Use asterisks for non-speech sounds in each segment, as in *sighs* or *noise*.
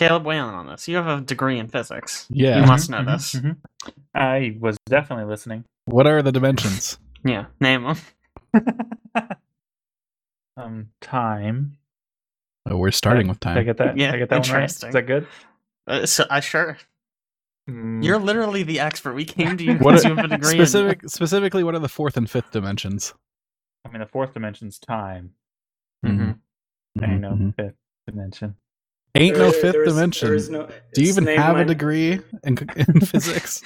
Caleb, weigh in on this. You have a degree in physics. Yeah. You must know Mhm, this. mhm. I was definitely listening. What are the dimensions? Yeah, name them. *laughs* um, time. Oh, we're starting with Did I get that? Yeah, Did I get that one right? Is that good? Uh, so, I sure. Mm, You're literally the expert. We came to you because are- you have a degree. in- specifically, what are the fourth and fifth dimensions? I mean, the fourth dimension's time. Mhm. I know Mhm. fifth dimension. Ain't no fifth there is- dimension. there is no- Do you even have of a degree in, in *laughs* physics?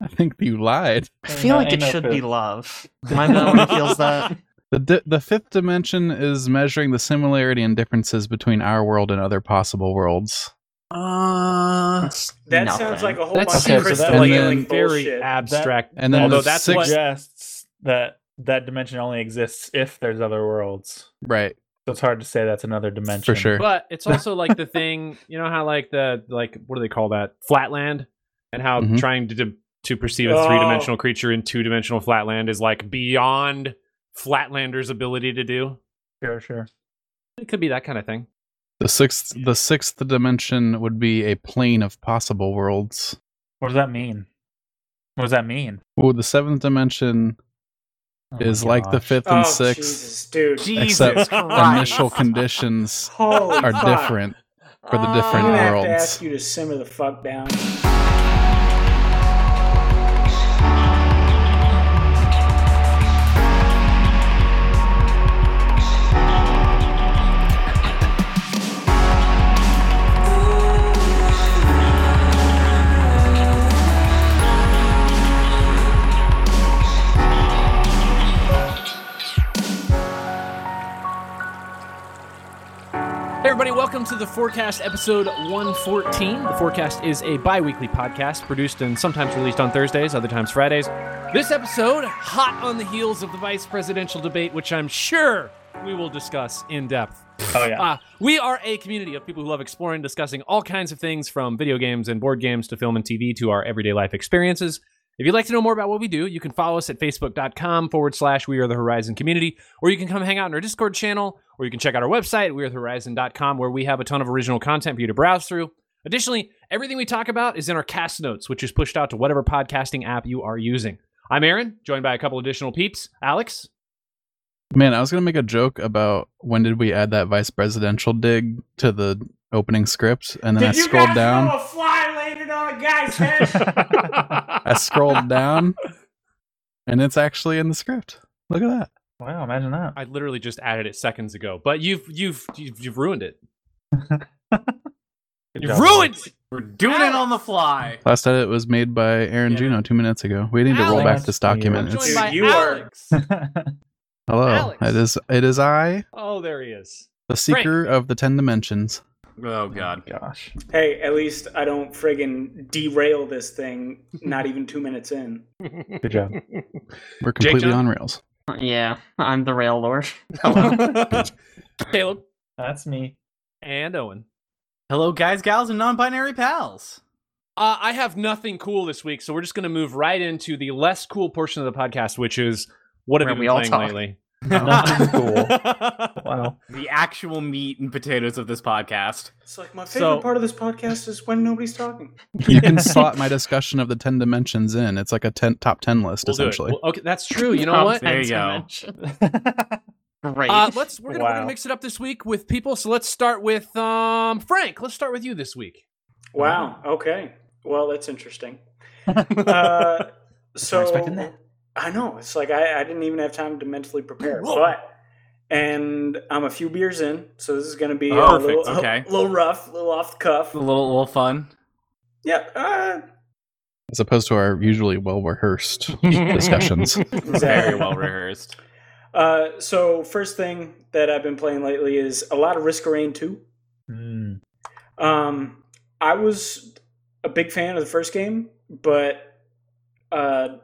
I think you lied. I feel like it no should be love. Am I the feels *laughs* that? The di- the fifth dimension is measuring the similarity and differences between our world and other possible worlds. Uh, That's That nothing. sounds like a whole That's bunch Okay, of so that- crystal And healing then- very bullshit. abstract. And then Although the that sixth- suggests that that dimension only exists if there's other worlds. Right, So it's hard to say that's another dimension. for sure. But it's also like the thing, you know how like the like what do they call that? Flatland, and how Mhm. trying to to perceive a Oh. three dimensional creature in two dimensional flatland is like beyond Flatlander's ability to do. Sure, sure. It could be that kind of thing. The sixth the sixth dimension would be a plane of possible worlds. What does that mean? What does that mean? Well, the seventh dimension Oh is my like the gosh. fifth Oh, and sixth. Jesus, dude. Except initial conditions are fuck. different for the I'm different gonna have to worlds. ask you to simmer the fuck down. Hey everybody, welcome to the Forecast episode 114. The Forecast is a bi-weekly podcast produced and sometimes released on Thursdays, other times Fridays. This episode, hot on the heels of the vice presidential debate, which I'm sure we will discuss in depth. Oh yeah. Uh, we are a community of people who love exploring, discussing all kinds of things from video games and board games to film and TV to our everyday life experiences. If you'd like to know more about what we do, you can follow us at facebook.com forward slash We Are the Horizon Community, or you can come hang out in our Discord channel, or you can check out our website, wearethehorizon.com, where we have a ton of original content for you to browse through. Additionally, everything we talk about is in our cast notes, which is pushed out to whatever podcasting app you are using. I'm Aaron, joined by a couple additional peeps. Alex, Man, I was gonna make a joke about when did we add that vice presidential dig to the opening script, and then I Did you scrolled guys down. know a fly landed on a guy's head? *laughs* I scrolled down, and it's actually in the script. Look at that. wow, imagine that. I literally just added it seconds ago, but you've you've you've, you've ruined it. *laughs* You've job, ruined Alex. it. We're doing it on the fly. Last edit was made by Aaron Yeah. Juno two minutes ago. We need to roll back this document. I'm It's, by you are- Alex. hello, Alex. it is it is I, Oh, there he is. the seeker of the ten dimensions. Oh god. Gosh. hey, at least I don't friggin' derail this thing *laughs* not even two minutes in. Good job. *laughs* We're completely John? on rails. Yeah, I'm the rail lord. *laughs* Hello. Caleb That's me. and Owen. Hello, guys, gals, and non-binary pals. Uh, I have nothing cool this week, so we're just going to move right into the less cool portion of the podcast, which is what have Where you we been all playing talk. lately? Nothing cool. *laughs* Wow. the actual meat and potatoes of this podcast. It's like my favorite So- part of this podcast is when nobody's talking. *laughs* You can *laughs* slot my discussion of the ten dimensions in. It's like a ten, top ten list We'll essentially. Well, okay, that's true. You know what? There you go. Great. Uh, let's we're gonna, we're Wow. gonna mix it up this week with people. So let's start with um Frank. Let's start with you this week. Wow. Okay. Well, that's interesting. Uh, so expecting that. I know it's like I, I didn't even have time to mentally prepare, but and I'm a few beers in, so this is going to be a little, okay. a little rough, a little off the cuff. A little, little fun. Yep. Uh, As opposed to our usually well rehearsed *laughs* discussions. Very well rehearsed. Uh, so first thing that I've been playing lately is a lot of Risk of Rain 2. Mm. Um, I was a big fan of the first game, but uh,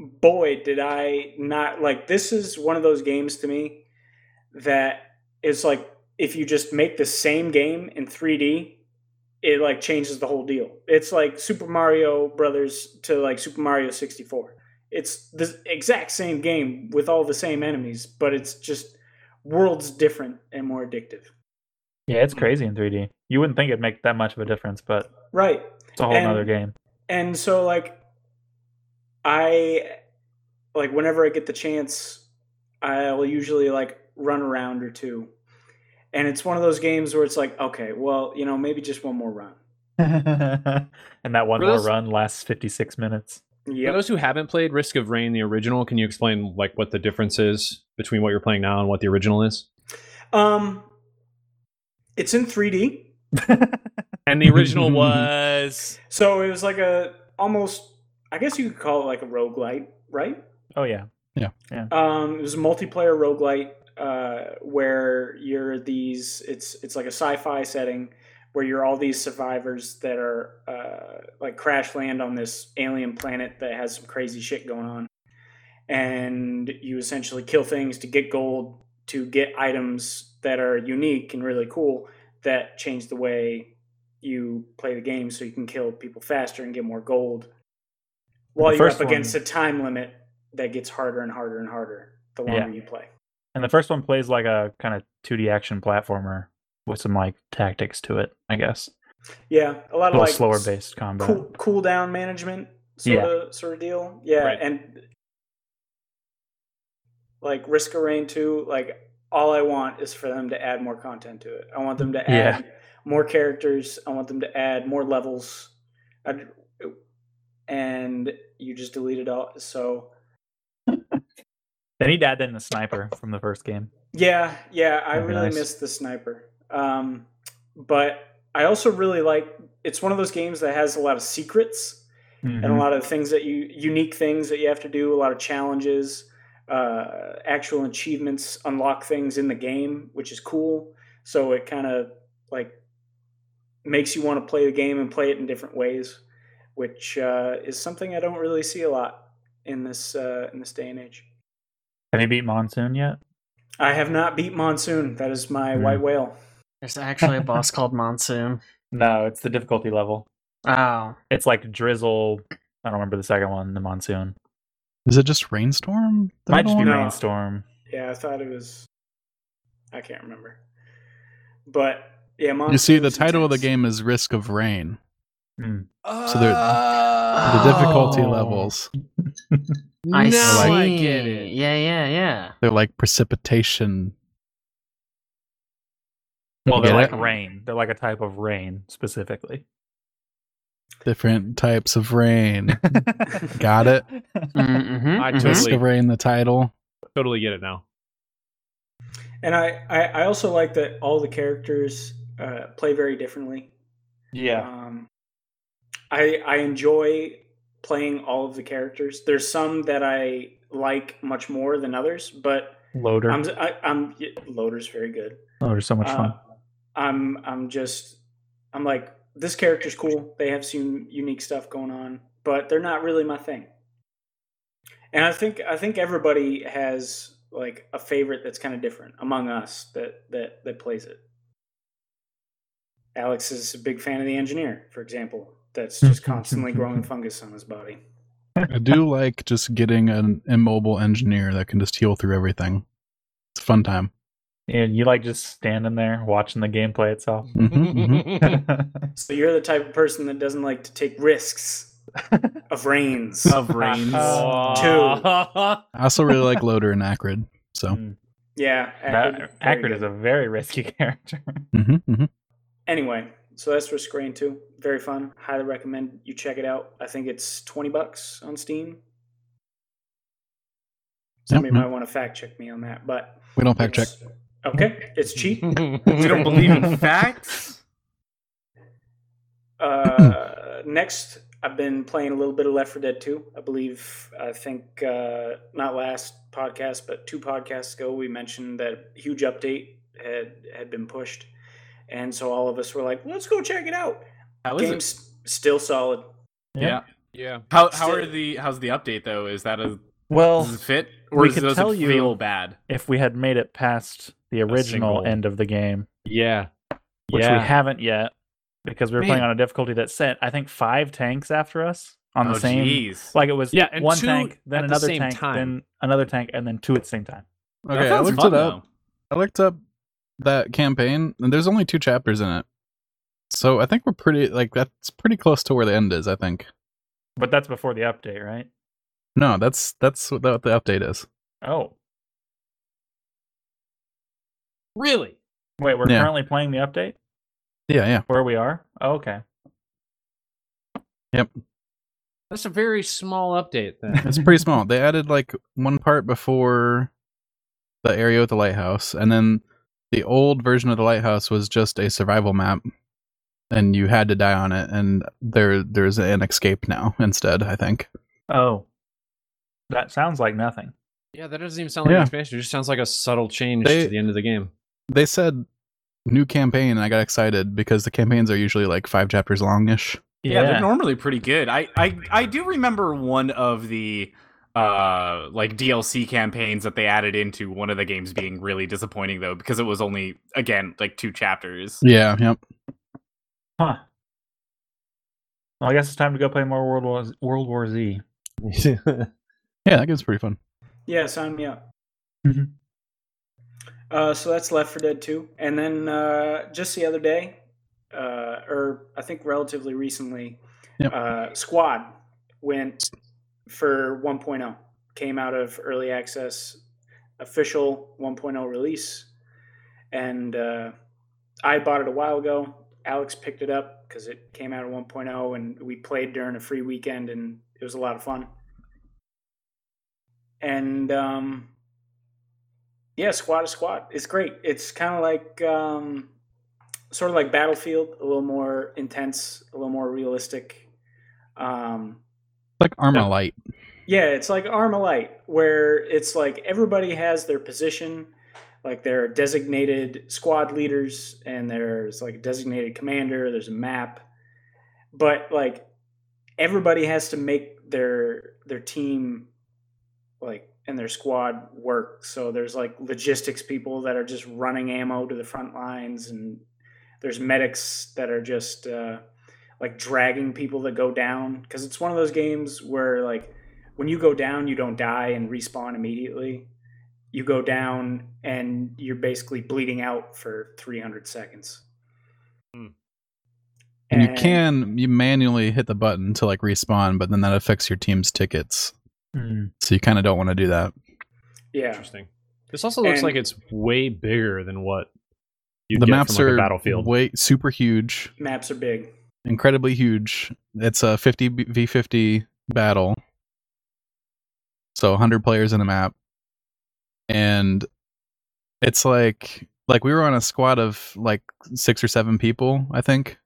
boy, did I not like. This is one of those games to me that is like if you just make the same game in 3D, it like changes the whole deal. It's like Super Mario Brothers to like Super Mario 64. It's the exact same game with all the same enemies, but it's just worlds different and more addictive. Yeah, it's crazy in 3D. You wouldn't think it'd make that much of a difference, but Right. it's a whole And- nother game. And so like I like whenever I get the chance, I'll usually like run around or two. And it's one of those games where it's like, okay, well, you know, maybe just one more run. *laughs* and that one For more those- run lasts 56 minutes. For those who haven't played Risk of Rain, the original, can you explain like what the difference is between what you're playing now and what the original is? Um it's in 3D. And the original *laughs* was So it was like a almost I guess you could call it like a roguelite, right? Oh yeah. Um, it was a multiplayer roguelite uh, where you're these. It's it's like a sci-fi setting where you're all these survivors that are uh, like crash land on this alien planet that has some crazy shit going on, and you essentially kill things to get gold to get items that are unique and really cool that change the way you play the game, so you can kill people faster and get more gold. While you're up one- against a time limit that gets harder and harder and harder the longer Yeah. you play. And the first one plays like a kind of 2D action platformer with some like tactics to it, I guess. Yeah, a lot A of like slower based combat. cool down management sort Yeah. of sort of deal. Yeah, Right. and like Risk of Rain 2, like all I want is for them to add more content to it. I want them to Yeah. add more characters. I want them to add more levels. I, and you just delete it all. So They need to add in the sniper from the first game. Yeah, yeah, I That'd really nice. miss the sniper. Um, but I also really like it's one of those games that has a lot of secrets and a Mhm. lot of things that you unique things that you have to do, a lot of challenges, uh, actual achievements, unlock things in the game, which is cool. So it kind of like makes you want to play the game and play it in different ways, which uh, is something I don't really see a lot in this uh, in this day and age. Have you beat Monsoon yet? I have not beat Monsoon. That is my Hmm. white whale. There's actually a boss called Monsoon. *laughs* No, it's the difficulty level. Oh, It's like Drizzle. I don't remember the second one, the Monsoon. Is it just rainstorm? The Might just be? No. Rainstorm. Yeah, I thought it was. I can't remember. But yeah, monsoon You see, the Monsoon's title of the game is Risk of Rain. Mm. So they're- The difficulty Oh. levels. *laughs* I now see. I get it. Yeah, yeah, yeah. They're like precipitation. Well, they're like it? rain. They're like a type of rain specifically. Different types of rain. *laughs* Got it? Mm-hmm, I Risk totally, of Rain, the title. totally get it now. And I, I, I also like that all the characters uh, play very differently. yeah. Um, I I enjoy playing all of the characters. There's some that I like much more than others, but Loader. I'm I, I'm Loader's very good. Loader's so much Uh, fun. I'm I'm just I'm like this character's cool. They have some unique stuff going on, but they're not really my thing. And I think I think everybody has like a favorite that's kind of different among us that that that plays it. Alex is a big fan of the engineer, for example. That's just constantly growing *laughs* fungus on his body. I do like just getting an immobile engineer that can just heal through everything. It's a fun time. And you like just standing there watching the gameplay itself. Mhm, mhm. So you're the type of person that doesn't like to take risks *laughs* of rains. Of rains. Too. I also really like Loader and Acrid. So, Mm. yeah, That- Acrid is a very risky *laughs* character. mhm, mhm. Anyway, so that's Risk of Rain 2. Very fun. Highly recommend you check it out. I think it's 20 bucks on Steam. Somebody Yep. might want to fact check me on that, but we don't fact check. Okay, it's cheap. *laughs* We don't believe in facts. Uh, *clears throat* next, I've been playing a little bit of Left 4 Dead 2. I believe, I think, uh, not last podcast, but two podcasts ago, we mentioned that a huge update had had been pushed, and so all of us were like, "Let's go check it out." How is it? Game's still solid. Yeah. yeah. How how are the how's the update though? Is that a Well, does it fit or we is, could does tell it you- feel bad? if we had made it past the original end of the game, Yeah. which yeah. we haven't yet, because we were playing on a difficulty that sent I think five tanks after us on oh the same. jeez. Like it was Yeah, and one two tank, then at the another tank, time. then another tank, and then two at the same time. That Okay, I looked fun, it up. I looked up that campaign, and there's only two chapters in it. So I think we're pretty like that's pretty close to where the end is. I think. But that's before the update, right? No, that's that's what the, what the update is. Oh, Really? wait, we're Yeah. currently playing the update Yeah, yeah. where we are. Oh, okay. Yep. That's a very small update then. It's pretty small. They added like one part before the area with the lighthouse, and then the old version of the lighthouse was just a survival map, and you had to die on it. And there, there's an escape now instead. I think. Oh, that sounds like nothing. yeah, that doesn't even sound like Yeah. an expansion. It just sounds like a subtle change They- to the end of the game. They said new campaign, and I got excited because the campaigns are usually like five chapters longish. Yeah, they're normally pretty good. I, I I do remember one of the uh like DLC campaigns that they added into one of the games being really disappointing though because it was only again like two chapters. Yeah, yep. Huh. Well, I guess it's time to go play more World War World War Z. *laughs* Yeah, that game's pretty fun. Yeah, sign me up. Mm-hmm. Uh, so that's Left 4 Dead 2. And then uh, just the other day, uh, or I think relatively recently, Yep. uh, Squad went for 1.0. Came out of early access, official 1.0 release. And uh, I bought it a while ago. Alex picked it up because it came out at 1.0 and we played during a free weekend and it was a lot of fun. And um, yeah, squad to squad. It's great. It's kind of like um, sort of like Battlefield, a little more intense, a little more realistic. Um, Like Arma Light. yeah, it's like Arma Light, where it's like everybody has their position. Like there are designated squad leaders, and there's like a designated commander. There's a map, but like everybody has to make their their team like and their squad work. So there's like logistics people that are just running ammo to the front lines, and there's medics that are just uh, like dragging people that go down because it's one of those games where like when you go down, you don't die and respawn immediately. You go down and you're basically bleeding out for 300 seconds. Hmm. And you can you manually hit the button to like respawn, but then that affects your team's tickets. So you kind of don't want to do that. yeah, Interesting. This also looks And- like it's way bigger than what you the get maps from like are a battlefield. way super huge, maps are big. Incredibly huge. It's a 50 v 50 battle, so 100 players in a map, and it's like like we were on a squad of like six or seven people, I think,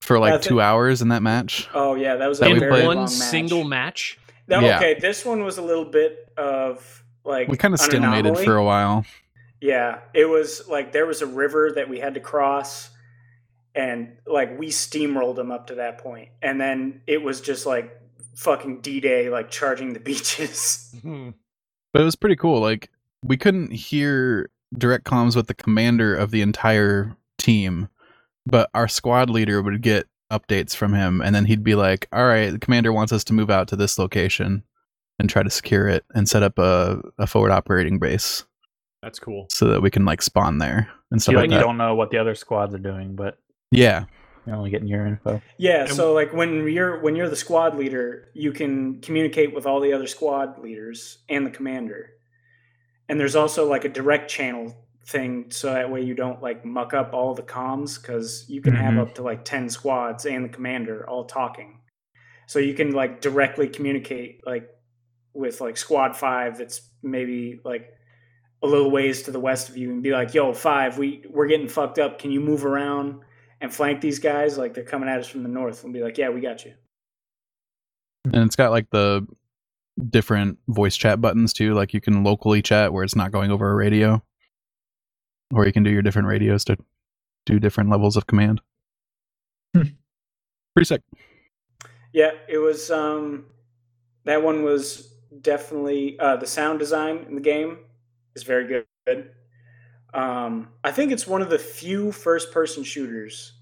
for like I two think- hours in that match. Oh yeah, that was That a we in very played- one long match. single match. That- Yeah. Okay, this one was a little bit of like We kind of an stalemated anomaly. for a while. Yeah, it was like there was a river that we had to cross, and like we steamrolled them up to that point, and then it was just like fucking D Day, like charging the *laughs* beaches. Mm-hmm. But it was pretty cool. Like we couldn't hear direct comms with the commander of the entire team, but our squad leader would get updates from him, and then he'd be like, "All right, the commander wants us to move out to this location and try to secure it and set up a, a forward operating base That's cool. so that we can like spawn there and stuff You, like you that." don't know what the other squads are doing, but Yeah, you're only getting your info. Yeah, And- so like when you're when you're the squad leader, you can communicate with all the other squad leaders and the commander. And there's also like a direct channel thing so that way you don't like muck up all the comms cuz you can have Mhm. up to like 10 squads and the commander all talking. So you can like directly communicate like with like squad 5 that's maybe like a little ways to the west of you and be like, "Yo, 5, we we're getting fucked up. Can you move around?" And flank these guys like they're coming at us from the north and be like, yeah, we got you. and it's got like the different voice chat buttons too. Like you can locally chat where it's not going over a radio, or you can do your different radios to do different levels of command. Hmm. Pretty sick. Yeah, it was. Um, that one was definitely uh, the sound design in the game is very good. Um, I think it's one of the few first-person shooters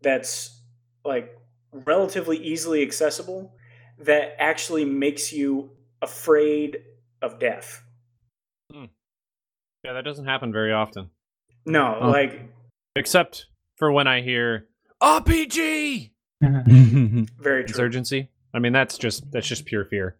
that's like relatively easily accessible that actually makes you afraid of death. Yeah, that doesn't happen very often. No, Oh. like Except for when I hear RPG *laughs* very true. insurgency. I mean, that's just that's just pure fear.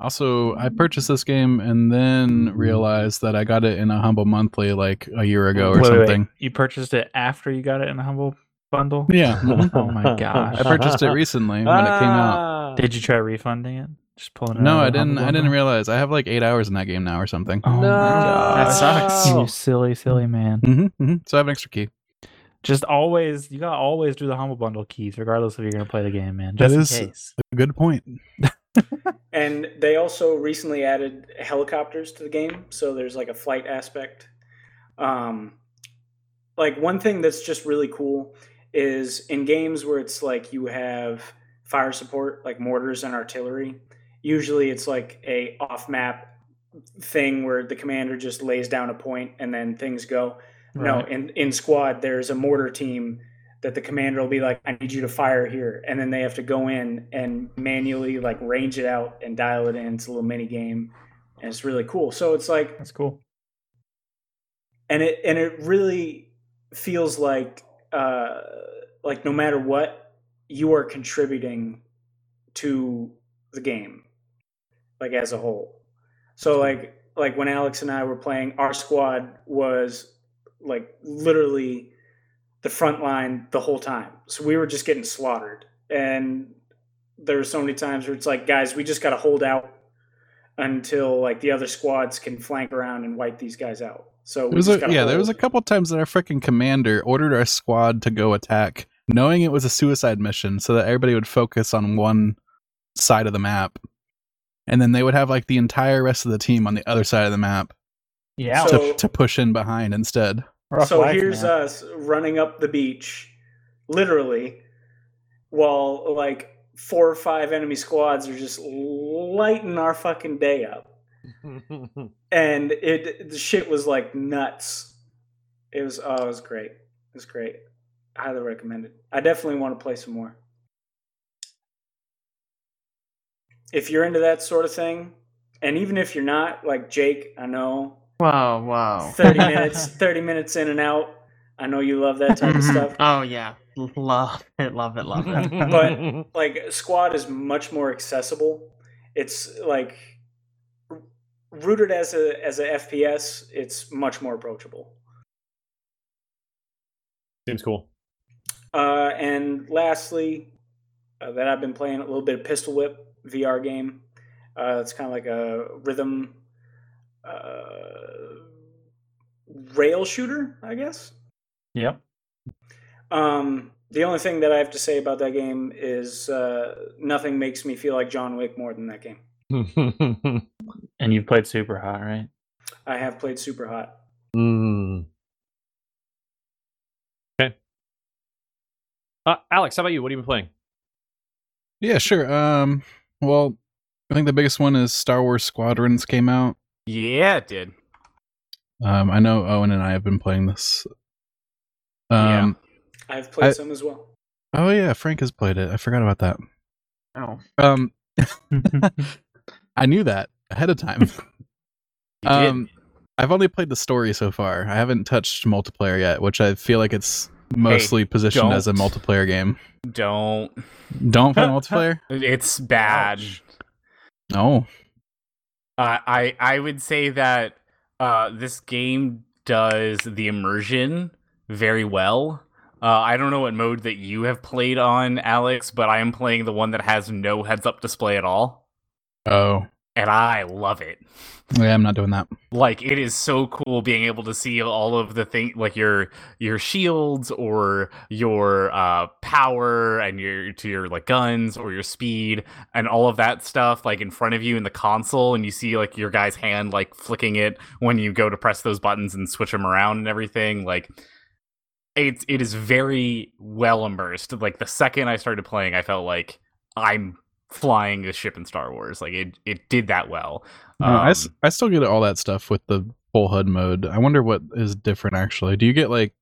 Also, I purchased this game and then realized that I got it in a humble monthly like a year ago or Wait, wait, wait. something. You purchased it after you got it in a humble bundle? Yeah. *laughs* Oh my *laughs* gosh. I purchased it recently when it came out. Did you try refunding it? Just pulling it No, out I didn't. Humble I didn't realize. I have like eight hours in that game now or something. Oh No. my gosh. That sucks. You silly, silly man. hmm hmm So I have an extra key. Just always, you gotta always do the humble bundle keys, regardless if you're gonna play the game, man. That Just is- in case. Good point. *laughs* And they also recently added helicopters to the game, so there's like a flight aspect. Um, like one thing that's just really cool is in games where it's like you have fire support, like mortars and artillery. Usually, it's like a off-map thing where the commander just lays down a point and then things go. No, in in squad, there's a mortar team that the commander will be like, "I need you to fire here," and then they have to go in and manually like range it out and dial it in. It's a little mini game, and it's really cool. So it's like, That's cool. and it and it really feels like, uh, like no matter what, you are contributing to the game, like as a whole. So like like when Alex and I were playing, our squad was like literally the front line the whole time. So we were just getting slaughtered. And there were so many times where it's like, guys, we just got to hold out until like the other squads can flank around and wipe these guys out. So we There was just a, gotta yeah, there was a couple times that our freaking commander ordered our squad to go attack, knowing it was a suicide mission, so that everybody would focus on one side of the map, and then they would have like the entire rest of the team on the other side of the map Yeah. So- to, to push in behind instead. Rough so life, here's man. us running up the beach, literally, while like four or five enemy squads are just lighting our fucking day up. *laughs* and it the shit was like nuts. It was oh, it was great. It was great. Highly recommend it. I definitely want to play some more. If you're into that sort of thing, and even if you're not, like Jake, I know Whoa, whoa. 30 *laughs* minutes 30 minutes in and out. I know you love that type of Mhm. stuff. Oh yeah, love it, love it, love it. *laughs* But- Like Squad is much more accessible. It's like rooted as a as a FPS, it's much more approachable. seems cool. Uh, and lastly, uh, that I've been playing a little bit of Pistol Whip VR game. Uh, it's kind of like a rhythm uh, rail shooter, I guess. Yep. Um, the only thing that I have to say about that game is uh, nothing makes me feel like John Wick more than that game. *laughs* And you've played Super Hot, right? I have played Super Hot. Mm. Okay. Uh, Alex, how about you? What have you been playing? Yeah, sure. Um, well, I think the biggest one is Star Wars Squadrons came out. Yeah, it did. Um, I know Owen and I have been playing this. Yeah. Um, I've played I- some as well. oh yeah, Frank has played it. I forgot about that. Oh, Um, *laughs* I knew that ahead of time. You did. Um, I've only played the story so far. I haven't touched multiplayer yet, which I feel like it's mostly positioned as a multiplayer game. Don't. Don't play *laughs* multiplayer? It's bad. No. Uh, I I would say that uh, this game does the immersion very well. Uh, I don't know what mode that you have played on, Alex, but I am playing the one that has no heads-up display at all, Oh. And I love it. Yeah, I'm not doing that. Like it is so cool being able to see all of the thing, like your your shields or your uh, power and your to your like guns or your speed and all of that stuff like in front of you in the console, and you see like your guy's hand like flicking it when you go to press those buttons and switch them around and everything. Like it's it is very well immersed. Like the second I started playing, I felt like I'm flying a ship in Star Wars. Like it it did that well. No, I, s- Um, I still get all that stuff with the full HUD mode. I wonder what is different actually. Do you get like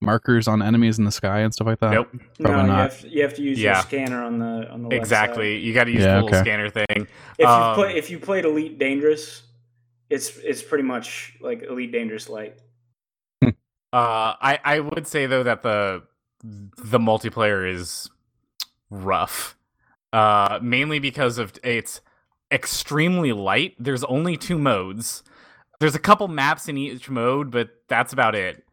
markers on enemies in the sky and stuff like that? Nope. Probably no, you not. have, you have to use Yeah. your scanner on the on the Exactly. side. You got to use Yeah, the little okay. scanner thing. If you Um, play if you played Elite Dangerous, it's it's pretty much like Elite Dangerous Light. *laughs* Uh, I I would say though that the the multiplayer is rough. Uh, mainly because of it's extremely light. There's only two modes. There's a couple maps in each mode, but that's about it.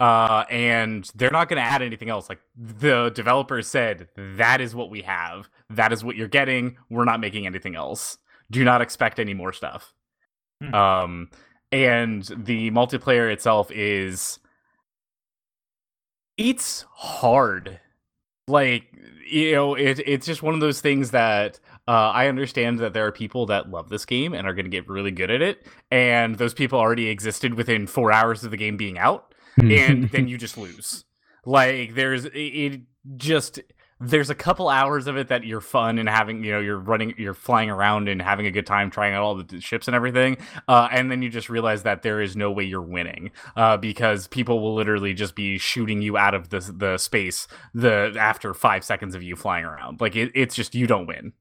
Uh, and they're not going to add anything else. Like the developers said, that is what we have. That is what you're getting. We're not making anything else. Do not expect any more stuff. Hmm. Um, and the multiplayer itself is it's hard. Like you know, it it's just one of those things that uh, I understand that there are people that love this game and are going to get really good at it, and those people already existed within four hours of the game being out, and then you just lose. Like there's it, it just there's a couple hours of it that you're fun and having you know you're running you're flying around and having a good time trying out all the ships and everything uh, and then you just realize that there is no way you're winning uh, because people will literally just be shooting you out of the the space the after five seconds of you flying around like it, it's just you don't win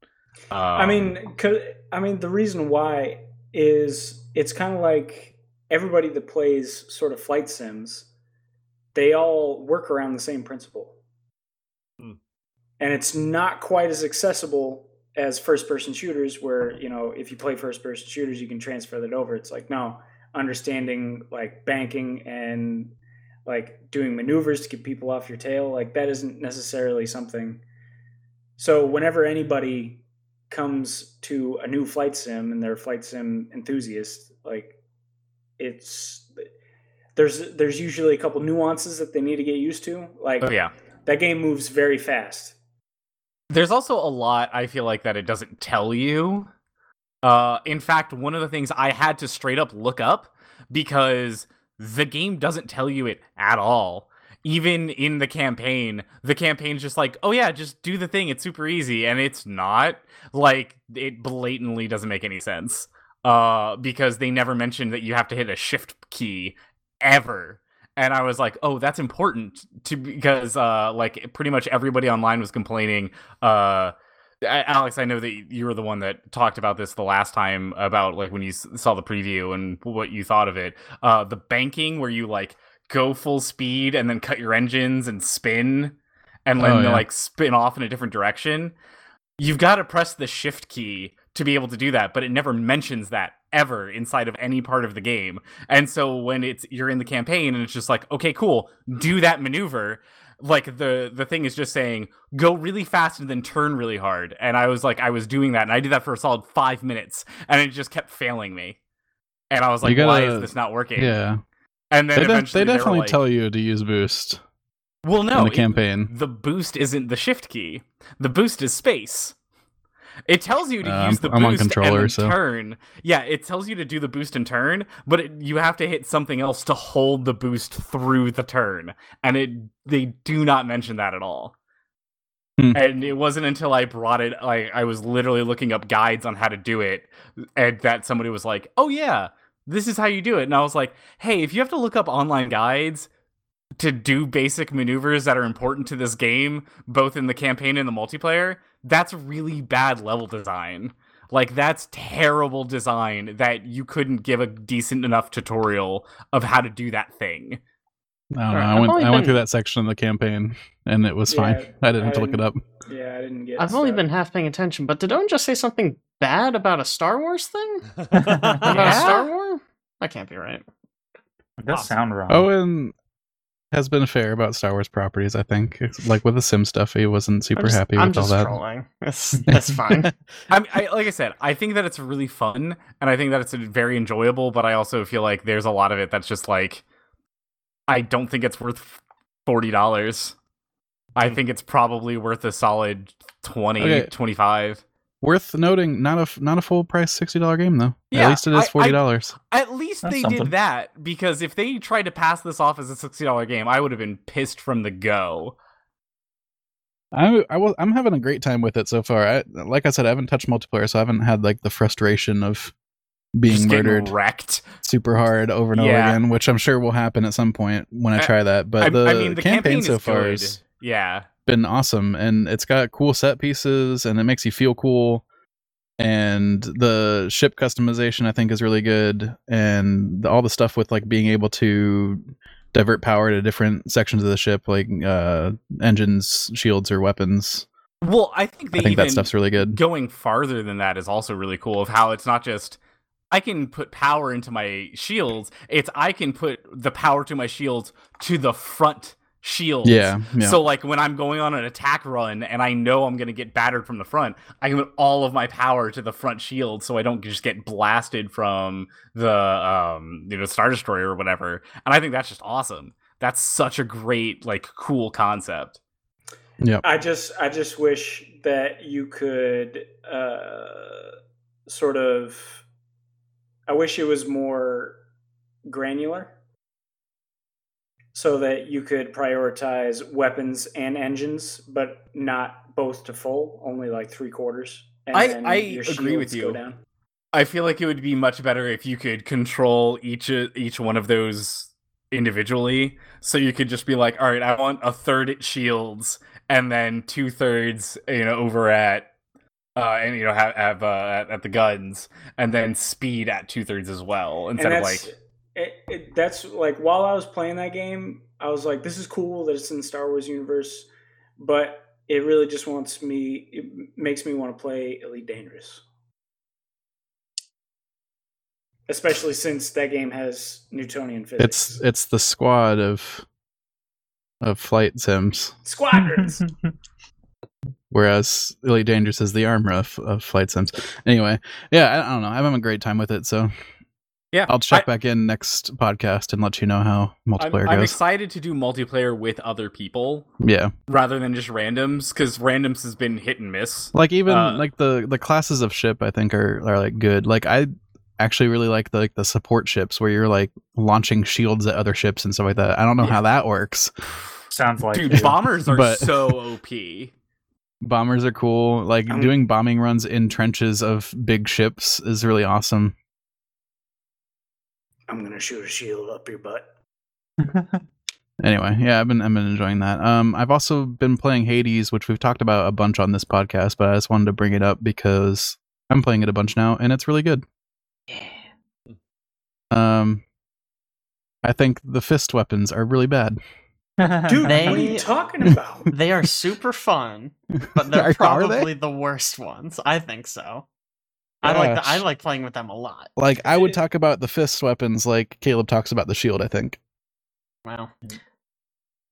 um, I mean, 'cause- I mean, the reason why is it's kind of like everybody that plays sort of flight sims, they all work around the same principle. And it's not quite as accessible as first-person shooters, where you know if you play first-person shooters, you can transfer that over. It's like no, understanding like banking and like doing maneuvers to get people off your tail, like that isn't necessarily something. So whenever anybody comes to a new flight sim and they're flight sim enthusiast, like it's there's there's usually a couple nuances that they need to get used to. Like oh yeah that game moves very fast. There's also a lot I feel like that it doesn't tell you. Uh, in fact, one of the things I had to straight up look up because the game doesn't tell you it at all. Even in the campaign, the campaign's just like, oh yeah, just do the thing. It's super easy, and it's not. Like it blatantly doesn't make any sense. Uh, because they never mentioned that you have to hit a shift key ever and I was like, "Oh, that's important to because uh like pretty much everybody online was complaining uh Alex, I know that you were the one that talked about this the last time about like when you saw the preview and what you thought of it. Uh the banking where you like go full speed and then cut your engines and spin and then Oh, yeah. like spin off in a different direction. You've got to press the shift key to be able to do that, but it never mentions that ever inside of any part of the game. And so when it's you're in the campaign and it's just like, okay, cool, do that maneuver. Like the the thing is just saying go really fast and then turn really hard. And I was like, I was doing that, and I did that for a solid five minutes, and it just kept failing me. And I was like, You why gotta- is this not working? yeah, And then they, eventually they definitely like, tell you to use boost well, no, in the it- campaign. the boost isn't the shift key. The boost is space. It tells you to Uh, use the I'm on boost and so- turn. Yeah, it tells you to do the boost and turn, but it, you have to hit something else to hold the boost through the turn, and it they do not mention that at all. Hmm. And it wasn't until I brought it, like I was literally looking up guides on how to do it, and that somebody was like, "Oh yeah, this is how you do it." And I was like, "Hey, if you have to look up online guides." to do basic maneuvers that are important to this game, both in the campaign and the multiplayer, that's really bad level design. Like that's terrible design that you couldn't give a decent enough tutorial of how to do that thing. I don't know. Alright, I went only I went through that section of the campaign and it was Yeah, fine. *laughs* I didn't have to look it up. Yeah, I didn't get. I've only been half paying attention, but did Owen just say something bad about a Star Wars thing? It *laughs* About a Star Wars? That can't be right. does sound wrong. Owen has been fair about Star Wars properties. I think, It's like with the Sim stuff, he wasn't super I'm just, happy I'm with all just that. trolling. That's, *laughs* that's fine. *laughs* I, I like I said, I think that it's really fun and I think that it's very enjoyable, but I also feel like there's a lot of it that's just like I don't think it's worth forty dollars. I mm. think it's probably worth a solid 20, Okay. 25. Worth noting, not a f- not a full price sixty dollar game though. Yeah, At least it I- I- forty dollars. At least That's they something. did that because if they tried to pass this off as a sixty dollar game, I would have been pissed from the go. I I was I'm having a great time with it so far. I like I said, I haven't touched multiplayer, so I haven't had like the frustration of being Just murdered wrecked. super hard over and over again, which I'm sure will happen at some point when I I- try that. But I, the, I mean, the campaign, campaign, so is far good. has Yeah, been awesome, and it's got cool set pieces, and it makes you feel cool. and the ship customization I think is really good, and the, all the stuff with like being able to divert power to different sections of the ship, like uh, engines, shields, or weapons. Well, I think they I think that stuff's really good. going farther than that is also really cool. Of how it's not just I can put power into my shields; it's I can put the power to my shields to the front shields. Yeah, yeah. So like when I'm going on an attack run and I know I'm gonna get battered from the front, I can put all of my power to the front shield so I don't just get blasted from the um you know Star Destroyer or whatever. And I think that's just awesome. That's such a great like cool concept. Yeah. I just I just wish that you could uh, sort of. I wish it was more granular, so that you could prioritize weapons and engines, but not both to full, only like three quarters. And I- I agree with you. I feel like it would be much better if you could control each each one of those individually. So you could just be like, all right, I want a third at shields and then two thirds, you know, over at uh and you know have, have uh at, at the guns and then speed at two thirds as well instead of like it, it, that's like while I was playing that game, I was like, this is cool that it's in the Star Wars universe, but it really just wants me. It makes me want to play Elite Dangerous, especially since that game has Newtonian physics. It's it's the squad of of flight sims, squadrons. *laughs* whereas Elite Dangerous is the Arma of, of flight sims. Anyway, yeah, I, I don't know. I'm having a great time with it, so yeah I'll check I- back in next podcast and let you know how I'm, multiplayer I'm excited to do multiplayer with other people yeah, rather than just randoms because randoms has been hit and miss. like even Uh, like the the classes of ship I think are are like good. Like I actually really like the like the support ships where you're like launching shields at other ships and stuff like that. I don't know how that works. Sounds like Dude, you. bombers are But- so *laughs* OP. Bombers are cool. Like Um, doing bombing runs in trenches of big ships is really awesome. I'm gonna shoot a shield up your butt. *laughs* Anyway, yeah, I've been I've been enjoying that. Um, I've also been playing Hades, which we've talked about a bunch on this podcast, but I just wanted to bring it up because I'm playing it a bunch now, and it's really good. Yeah. Um, I think the fist weapons are really bad. *laughs* Dude, They- what are you *laughs* talking about? They are super fun, but they're are they? probably the worst ones. I think so. I like the, I like playing with them a lot. Like I would talk about the fist weapons like Caleb talks about the shield. I think. Wow.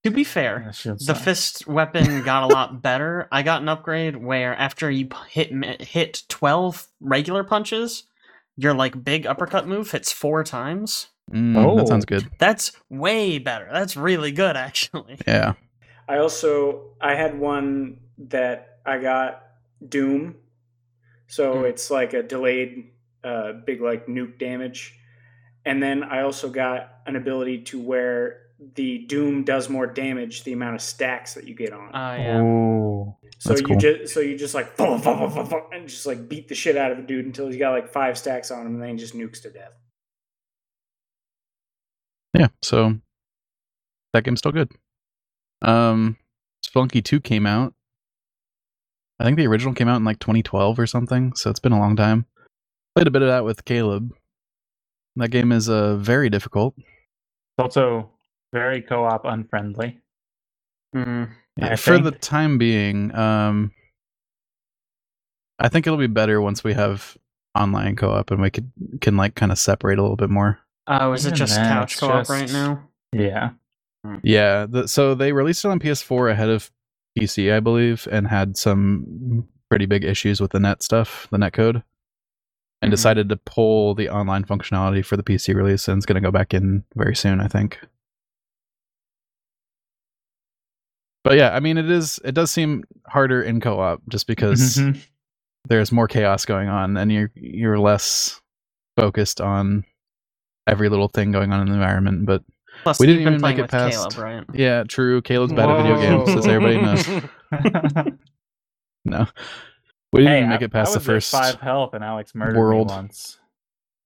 To be fair, That the sucks. fist weapon got a lot better. I got an upgrade where after you hit hit twelve regular punches, your like big uppercut move hits four times. Mm, Oh. That sounds good. That's way better. That's really good, actually. *laughs* Yeah. I also I had one that I got Doom, so Hmm. it's like a delayed uh, big like nuke damage, and then I also got an ability to where the Doom does more damage the amount of stacks that you get on. Uh, yeah. Ooh. so you cool. just so you just like boom, boom, boom, boom, boom, and just like beat the shit out of a dude until he's got like five stacks on him, and then he just nukes to death. Yeah. So that game's still good. Um, Spelunky Two came out. I think the original came out in like 2012 or something, so it's been a long time. Played a bit of that with Caleb. That game is uh very difficult. It's also very co-op unfriendly. Mm. Yeah, for think- the time being, um, I think it'll be better once we have online co-op and we could can like kind of separate a little bit more. Oh, is it just then, couch co-op right now? Yeah. Yeah, the, so they released it on PS4 ahead of PC, I believe, and had some pretty big issues with the net stuff, the net code, and Mhm. decided to pull the online functionality for the PC release, and it's going to go back in very soon, I think. But yeah, I mean, it is. It does seem harder in co-op just because there's more chaos going on, and you're you're less focused on every little thing going on in the environment. But Plus, We didn't even make it past- Caleb, right? yeah, true. Caleb's bad at video games, as everybody knows. *laughs* No, we didn't hey, even make I- it past I the first. five health and Alex murdered world. me once.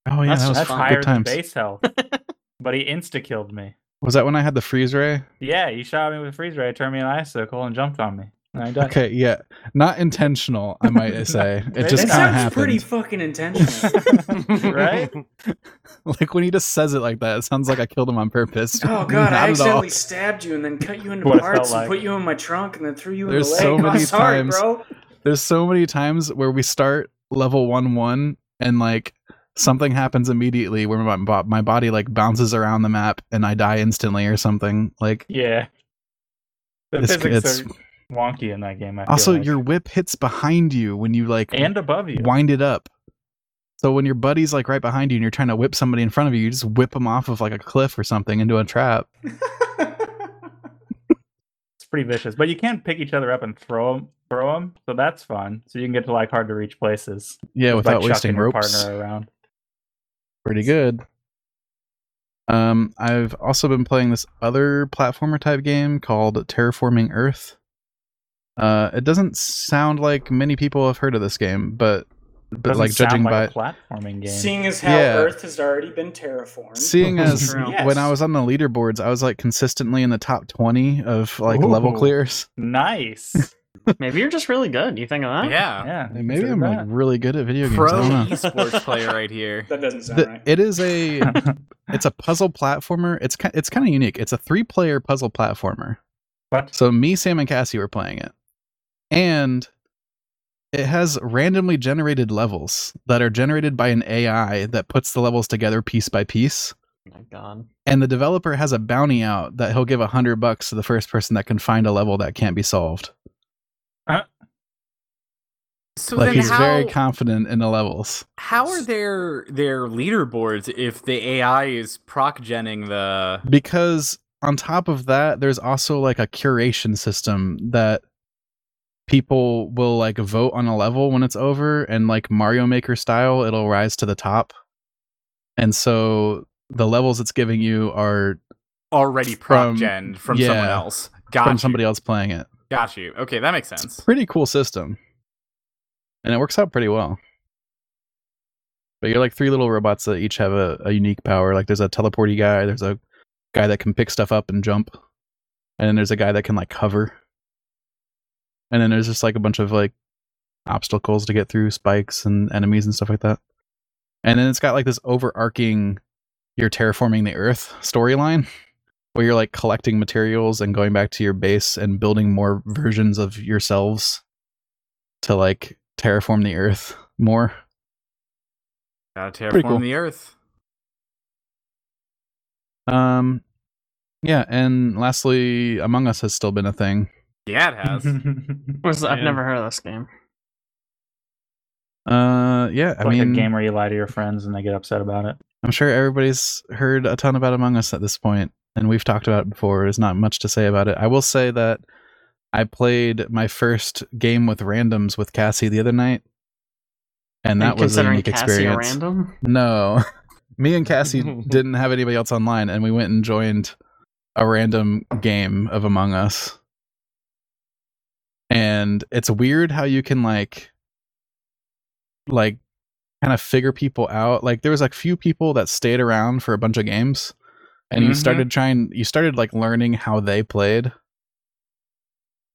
Oh yeah, That's that was just That's fun. higher good than times. base health. *laughs* but he insta killed me. Was that when I had the freeze ray? Yeah, he shot me with a freeze ray, turned me an icicle, and jumped on me. And I die. Okay, yeah, not intentional. I might *laughs* say it just that kind of sounds pretty fucking intentional. *laughs* Right? *laughs* Like when he just says it like that, it sounds like I killed him on purpose. Oh god, Not I at all. accidentally stabbed you and then cut you into What it felt parts and put you in my trunk and then threw you There's in the so leg. many I'm sorry, times- bro. There's so many times where we start level one one and like something happens immediately where my my body like bounces around the map and I die instantly or something. Like Yeah. The It's- physics it's- are wonky in that game. I also like. your whip hits behind you when you like and above you. wind it up. So when your buddy's like right behind you and you're trying to whip somebody in front of you, you just whip them off of like a cliff or something into a trap. *laughs* It's pretty vicious, but you can pick each other up and throw them, throw them. So that's fun. So you can get to like hard to reach places. Yeah, just by without wasting chucking your ropes. partner around. Pretty good. Um, I've also been playing this other platformer type game called Terraforming Earth. Uh, it doesn't sound like many people have heard of this game, but but Doesn't like sound judging by like a platforming game. Seeing as how Yeah. Earth has already been terraformed. seeing *laughs* as True. when I was on the leaderboards, I was like consistently in the top twenty of like level clears. nice. *laughs* Maybe you're just really good. You think of that? Yeah. yeah. Maybe I'm like really good at video games. I Pro don't esports *laughs* player right here. That doesn't sound The- right. it is a it's a puzzle platformer. It's ki- it's kind of unique. It's a three player puzzle platformer. What? So me, Sam, and Cassie were playing it, and it has randomly generated levels that are generated by an AI that puts the levels together piece by piece. Oh my god. And the developer has a bounty out that he'll give a hundred bucks to the first person that can find a level that can't be solved. Uh, so like then he's how, very confident in the levels. how are their their leaderboards if the AI is proc genning the because on top of that there's also like a curation system that people will like vote on a level when it's over and like mario maker style it'll rise to the top and so the levels it's giving you are already From- gen from someone else? Got from you. somebody else playing it Got you. Okay, that makes sense. pretty cool system and it works out pretty well but you're like three little robots that each have a, a unique power like there's a teleporty guy there's a guy that can pick stuff up and jump and then there's a guy that can like hover and then there's just like a bunch of like obstacles to get through spikes and enemies and stuff like that and then it's got like this overarching you're terraforming the earth storyline *laughs* where you're like collecting materials and going back to your base and building more versions of yourselves to like terraform the earth more Gotta terraform cool. the earth. um yeah and lastly among us has still been a thing Yeah, it has. *laughs* What's I've never heard of this game. uh yeah i like mean a game where you lie to your friends and they get upset about it. i'm sure everybody's heard a ton about among us at this point and we've talked about it before there's not much to say about it i will say that i played my first game with randoms with cassie the other night and that And was a considering unique Cassie experience a random. No. *laughs* Me and Cassie *laughs* didn't have anybody else online and we went and joined a random game of Among Us. And it's weird how you can like like kind of figure people out. Like there was like few people that stayed around for a bunch of games and you Mhm. started trying you started like learning how they played.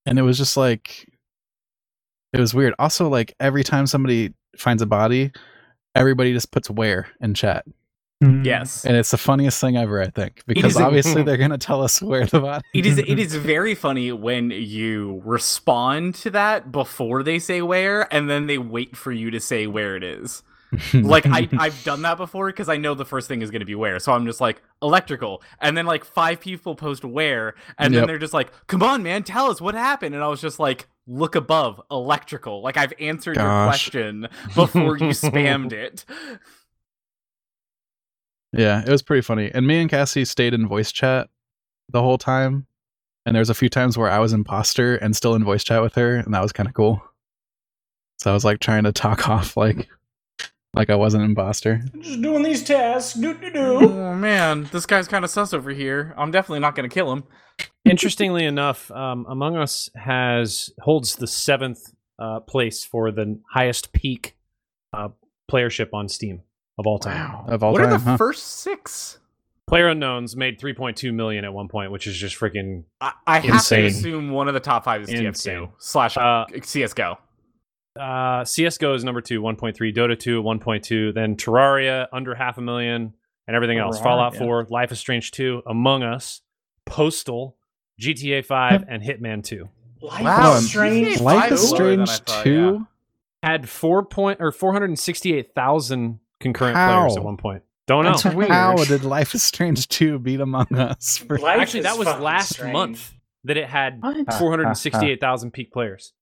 And it was just like it was weird. Also like every time somebody finds a body, everybody just puts where in chat. Mm. yes. And it's the funniest thing ever, I think, because obviously *laughs* they're gonna tell us where the body. It is it is very funny when you respond to that before they say where and then they wait for you to say where it is. *laughs* Like I I've done that before because I know the first thing is going to be where. So I'm just like electrical and then like five people post where and Yep. then they're just like come on man tell us what happened and I was just like look above electrical. Like I've answered your question before you *laughs* spammed it. Yeah, it was pretty funny. And me and Cassie stayed in voice chat the whole time. And there's a few times where I was imposter and still in voice chat with her, and that was kind of cool. So I was like trying to talk *laughs* off like like I wasn't an imposter. Just doing these tasks. Do do do. Oh man, this guy's kind of sus over here. I'm definitely not going to kill him. Interestingly enough, um, Among Us has holds the seventh uh, place for the highest peak uh, playership on Steam of all time. Of all what time, are the huh? first 6? Player Unknowns made 3.2 million at one point, which is just freaking. I, I have to assume one of the top five is Insane. TF2 slash Uh, CS:GO. Uh, CS:GO is number two, 1.3. Dota 2, 1.2. Then Terraria under half a million, and everything else. Fallout Terraria. 4, Life is Strange 2, Among Us, Postal, GTA 5, and Hitman 2. Life Wow, is strange. Life is is lower Strange thought, two. Had four point or 468,000 concurrent How? players at one point. Don't know. That's weird. How did Life is Strange two beat Among Us? For- *laughs* Actually, that was last strange. month that it had 468,000 peak players.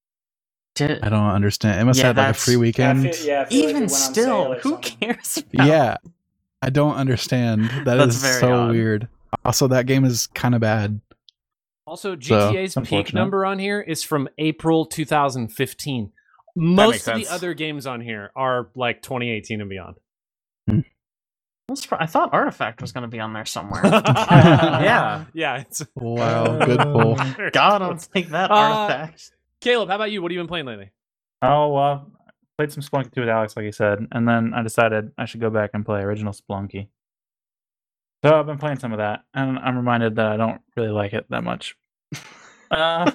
Did I don't understand. It must Yeah, have like a free weekend. yeah, feel like it even went on sale still, who cares? About Yeah, I don't understand. *laughs* That's so odd. weird. Also, that game is kind of bad. Also, So, GTA's peak number on here is from April 2015. Most of the other games on here are like 2018 and beyond. I'm I thought Artifact was going to be on there somewhere. *laughs* Yeah. *laughs* yeah. It's Wow, *laughs* good pull. God, I'll take that Uh, Artifact. Caleb, how about you? What have you been playing lately? Oh well, played some Spelunky 2 with Alex, like you said, and then I decided I should go back and play original Spelunky. So I've been playing some of that, and I'm reminded that I don't really like it that much. Uh,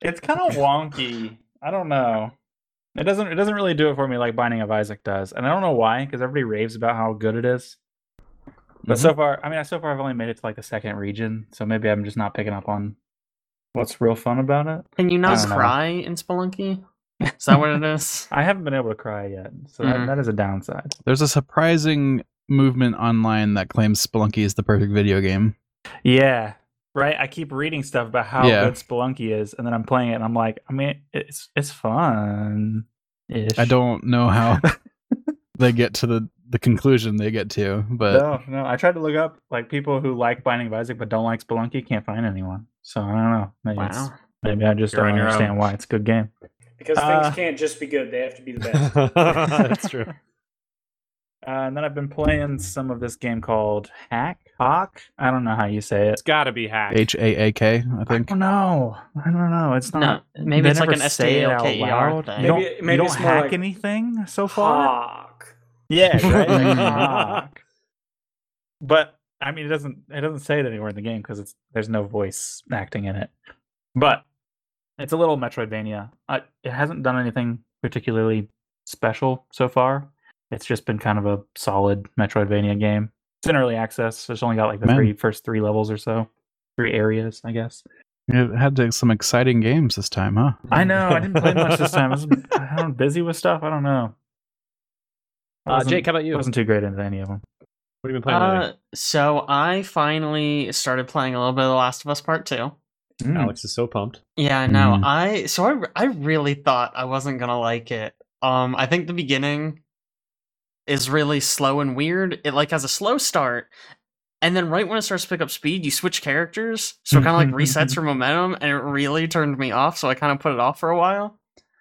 it's kind of wonky. I don't know. It doesn't. It doesn't really do it for me like Binding of Isaac does, and I don't know why. Because everybody raves about how good it is. But so far, I mean, so far I've only made it to like the second region, so maybe I'm just not picking up on what's real fun about it. Can you not don't know. cry in Spelunky? Is that what it is? *laughs* I haven't been able to cry yet, so Mm. that, that is a downside. There's a surprising movement online that claims Spelunky is the perfect video game. Yeah, right. I keep reading stuff about how Yeah. good Spelunky is, and then I'm playing it, and I'm like, I mean, it's it's fun. I don't know how *laughs* they get to the the conclusion they get to, but No, no. I tried to look up like people who like Binding of Isaac but don't like Spelunky. Can't find anyone. So I don't know. Maybe Wow. maybe I just You're don't on own. understand why it's a good game. Because Uh, things can't just be good; they have to be the best. *laughs* That's true. *laughs* Uh, and then I've been playing some of this game called Hack Hawk. I don't know how you say it. It's got to be Hack. H A A K. I think. don't know. I don't know. It's No, not. maybe it's like an say it out thing. You don't, Maybe- you don't it's hack like anything so far. Hawk. Yeah, *laughs* right. Like. Hawk. But I mean, it doesn't. It doesn't say it anywhere in the game because it's there's no voice acting in it. But it's a little Metroidvania. I, it hasn't done anything particularly special so far. It's just been kind of a solid Metroidvania game. It's in early access. So it's only got like the Man. three first three levels or so, three areas, I guess. It had to- some exciting games this time, huh? *laughs* I know. I didn't play much this time. I was I don't busy with stuff. I don't know. I Uh, Jake, how about you? I wasn't too great into any of them. What have you been playing lately? Uh, so I finally started playing a little bit of The Last of Us Part Two. Mm. Alex is so pumped. Yeah, no. Mm. I so I I really thought I wasn't gonna like it. Um, I think the beginning is really slow and weird. It like has a slow start, and then right when it starts to pick up speed, you switch characters, so it kind of like resets your momentum, and it really turned me off. So I kind of put it off for a while,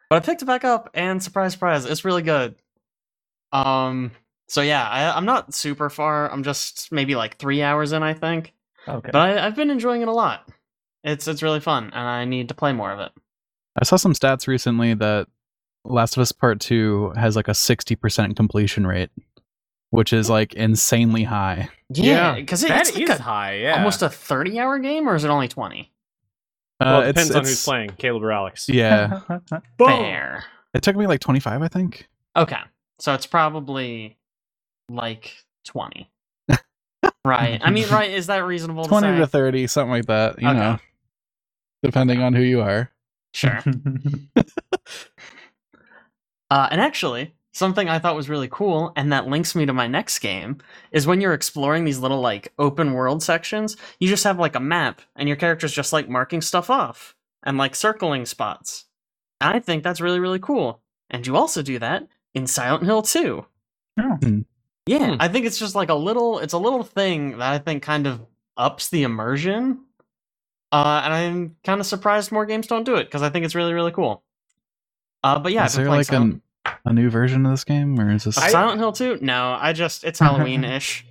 but I picked it back up, and surprise, surprise, it's really good. Um, so yeah, I, I'm not super far. I'm just maybe like three hours in, I think. Okay. But I, I've been enjoying it a lot. It's it's really fun, and I need to play more of it. I saw some stats recently that Last of Us Part 2 has like a 60% completion rate, which is like insanely high. Yeah, because That it's like is a, high. Yeah. almost a thirty-hour game, or is it only twenty? Well, Uh, it it's- depends on who's playing, Caleb or Alex. Yeah. *laughs* Boom. Fair. It took me like 25, I think. Okay, so it's probably like twenty. *laughs* right. I mean, right? Is that reasonable? 20 to, to 30, something like that, you Okay. know, depending on who you are. Sure. *laughs* Uh, and actually, something I thought was really cool, and that links me to my next game, is when you're exploring these little like open world sections, you just have like a map, and your character's just like marking stuff off and like circling spots. I think that's really really cool. And you also do that in Silent Hill 2. Oh. Hmm. Yeah, Hmm. I think it's just like a little it's a little thing that I think kind of ups the immersion. Uh, and I'm kind of surprised more games don't do it because I think it's really really cool. Uh, but yeah, is there like Silent- an, a new version of this game, or is this? I- Silent Hill 2? No, I just it's *laughs* Halloween ish,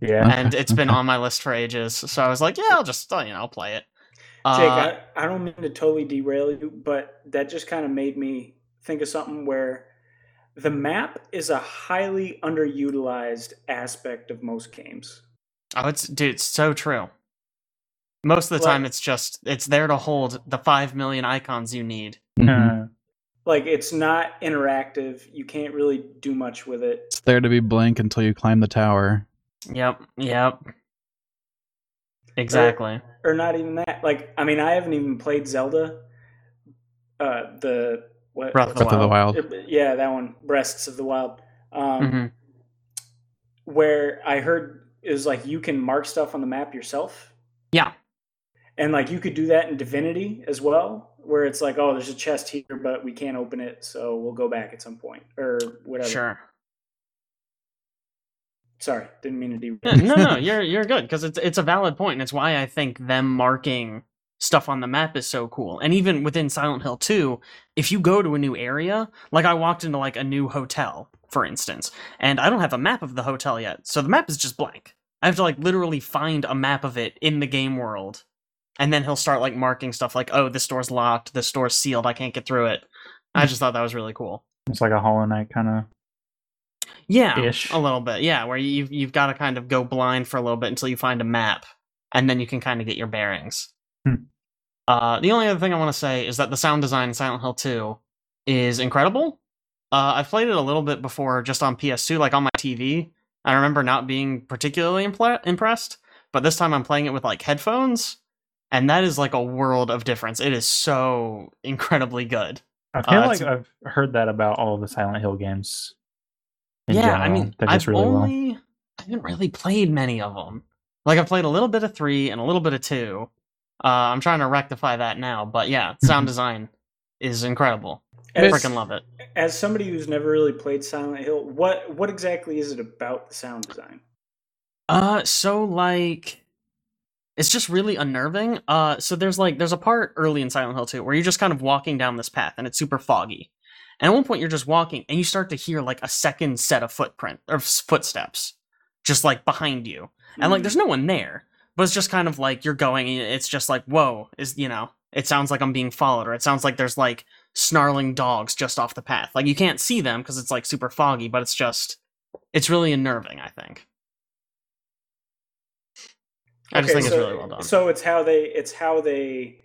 yeah. and it's been on my list for ages. So I was like, yeah, I'll just uh, you know I'll play it. Jake, Uh, I, I don't mean to totally derail you, but that just kind of made me think of something where the map is a highly underutilized aspect of most games. Oh, it's dude, it's so true. Most of the Well- time, it's just it's there to hold the five million icons you need. Mhm. Like it's not interactive. You can't really do much with it. It's there to be blank until you climb the tower. Yep, yep. Exactly. or not even that. Like, I mean, I haven't even played Zelda. Uh, the what? Breath of Breath of the Wild. Yeah, that one, Breasts of the Wild. Um, hmm Where I heard is like you can mark stuff on the map yourself, Yeah. and like you could do that in Divinity as well, where it's like, oh, there's a chest here, but we can't open it, so we'll go back at some point or whatever. Sure. Sorry, didn't mean to do. Yeah, no, no, *laughs* you're you're good because it's it's a valid point, and it's why I think them marking stuff on the map is so cool. And even within Silent Hill 2, if you go to a new area, like I walked into like a new hotel, for instance, and I don't have a map of the hotel yet, so the map is just blank. I have to like literally find a map of it in the game world, and then he'll start like marking stuff like, oh, this door's locked, this door's sealed, I can't get through it. I just thought that was really cool. it's like a Hollow Knight kind of. Yeah, Ish. a little bit. Yeah, where you've you've got to kind of go blind for a little bit until you find a map, and then you can kind of get your bearings. Hmm. Uh, the only other thing I want to say is that the sound design in Silent Hill 2 is incredible. Uh, I've played it a little bit before, just on PS2, like on my TV. I remember not being particularly impl- impressed, but this time I'm playing it with like headphones, and that is like a world of difference. It is so incredibly good. I feel uh, like I've heard that about all of the Silent Hill games. in yeah, I mean, They're I've just really well. only I haven't really played many of them. Like I've played a little bit of three and a little bit of two. Uh, I'm trying to rectify that now, but yeah, sound *laughs* design is incredible. As, Freaking love it. as somebody who's never really played Silent Hill, what what exactly is it about the sound design? Uh, so like, it's just really unnerving. Uh, so there's like there's a part early in Silent Hill 2 where you're just kind of walking down this path and it's super foggy. And at one point you're just walking and you start to hear like a second set of footprint or footsteps, just like behind you. and like there's no one there but it's just kind of like you're going and it's just like whoa is you know it sounds like i'm being followed or it sounds like there's like snarling dogs just off the path like you can't see them because it's like super foggy but it's just it's really unnerving i think i just Okay, think so, it's really well done So it's how they it's how they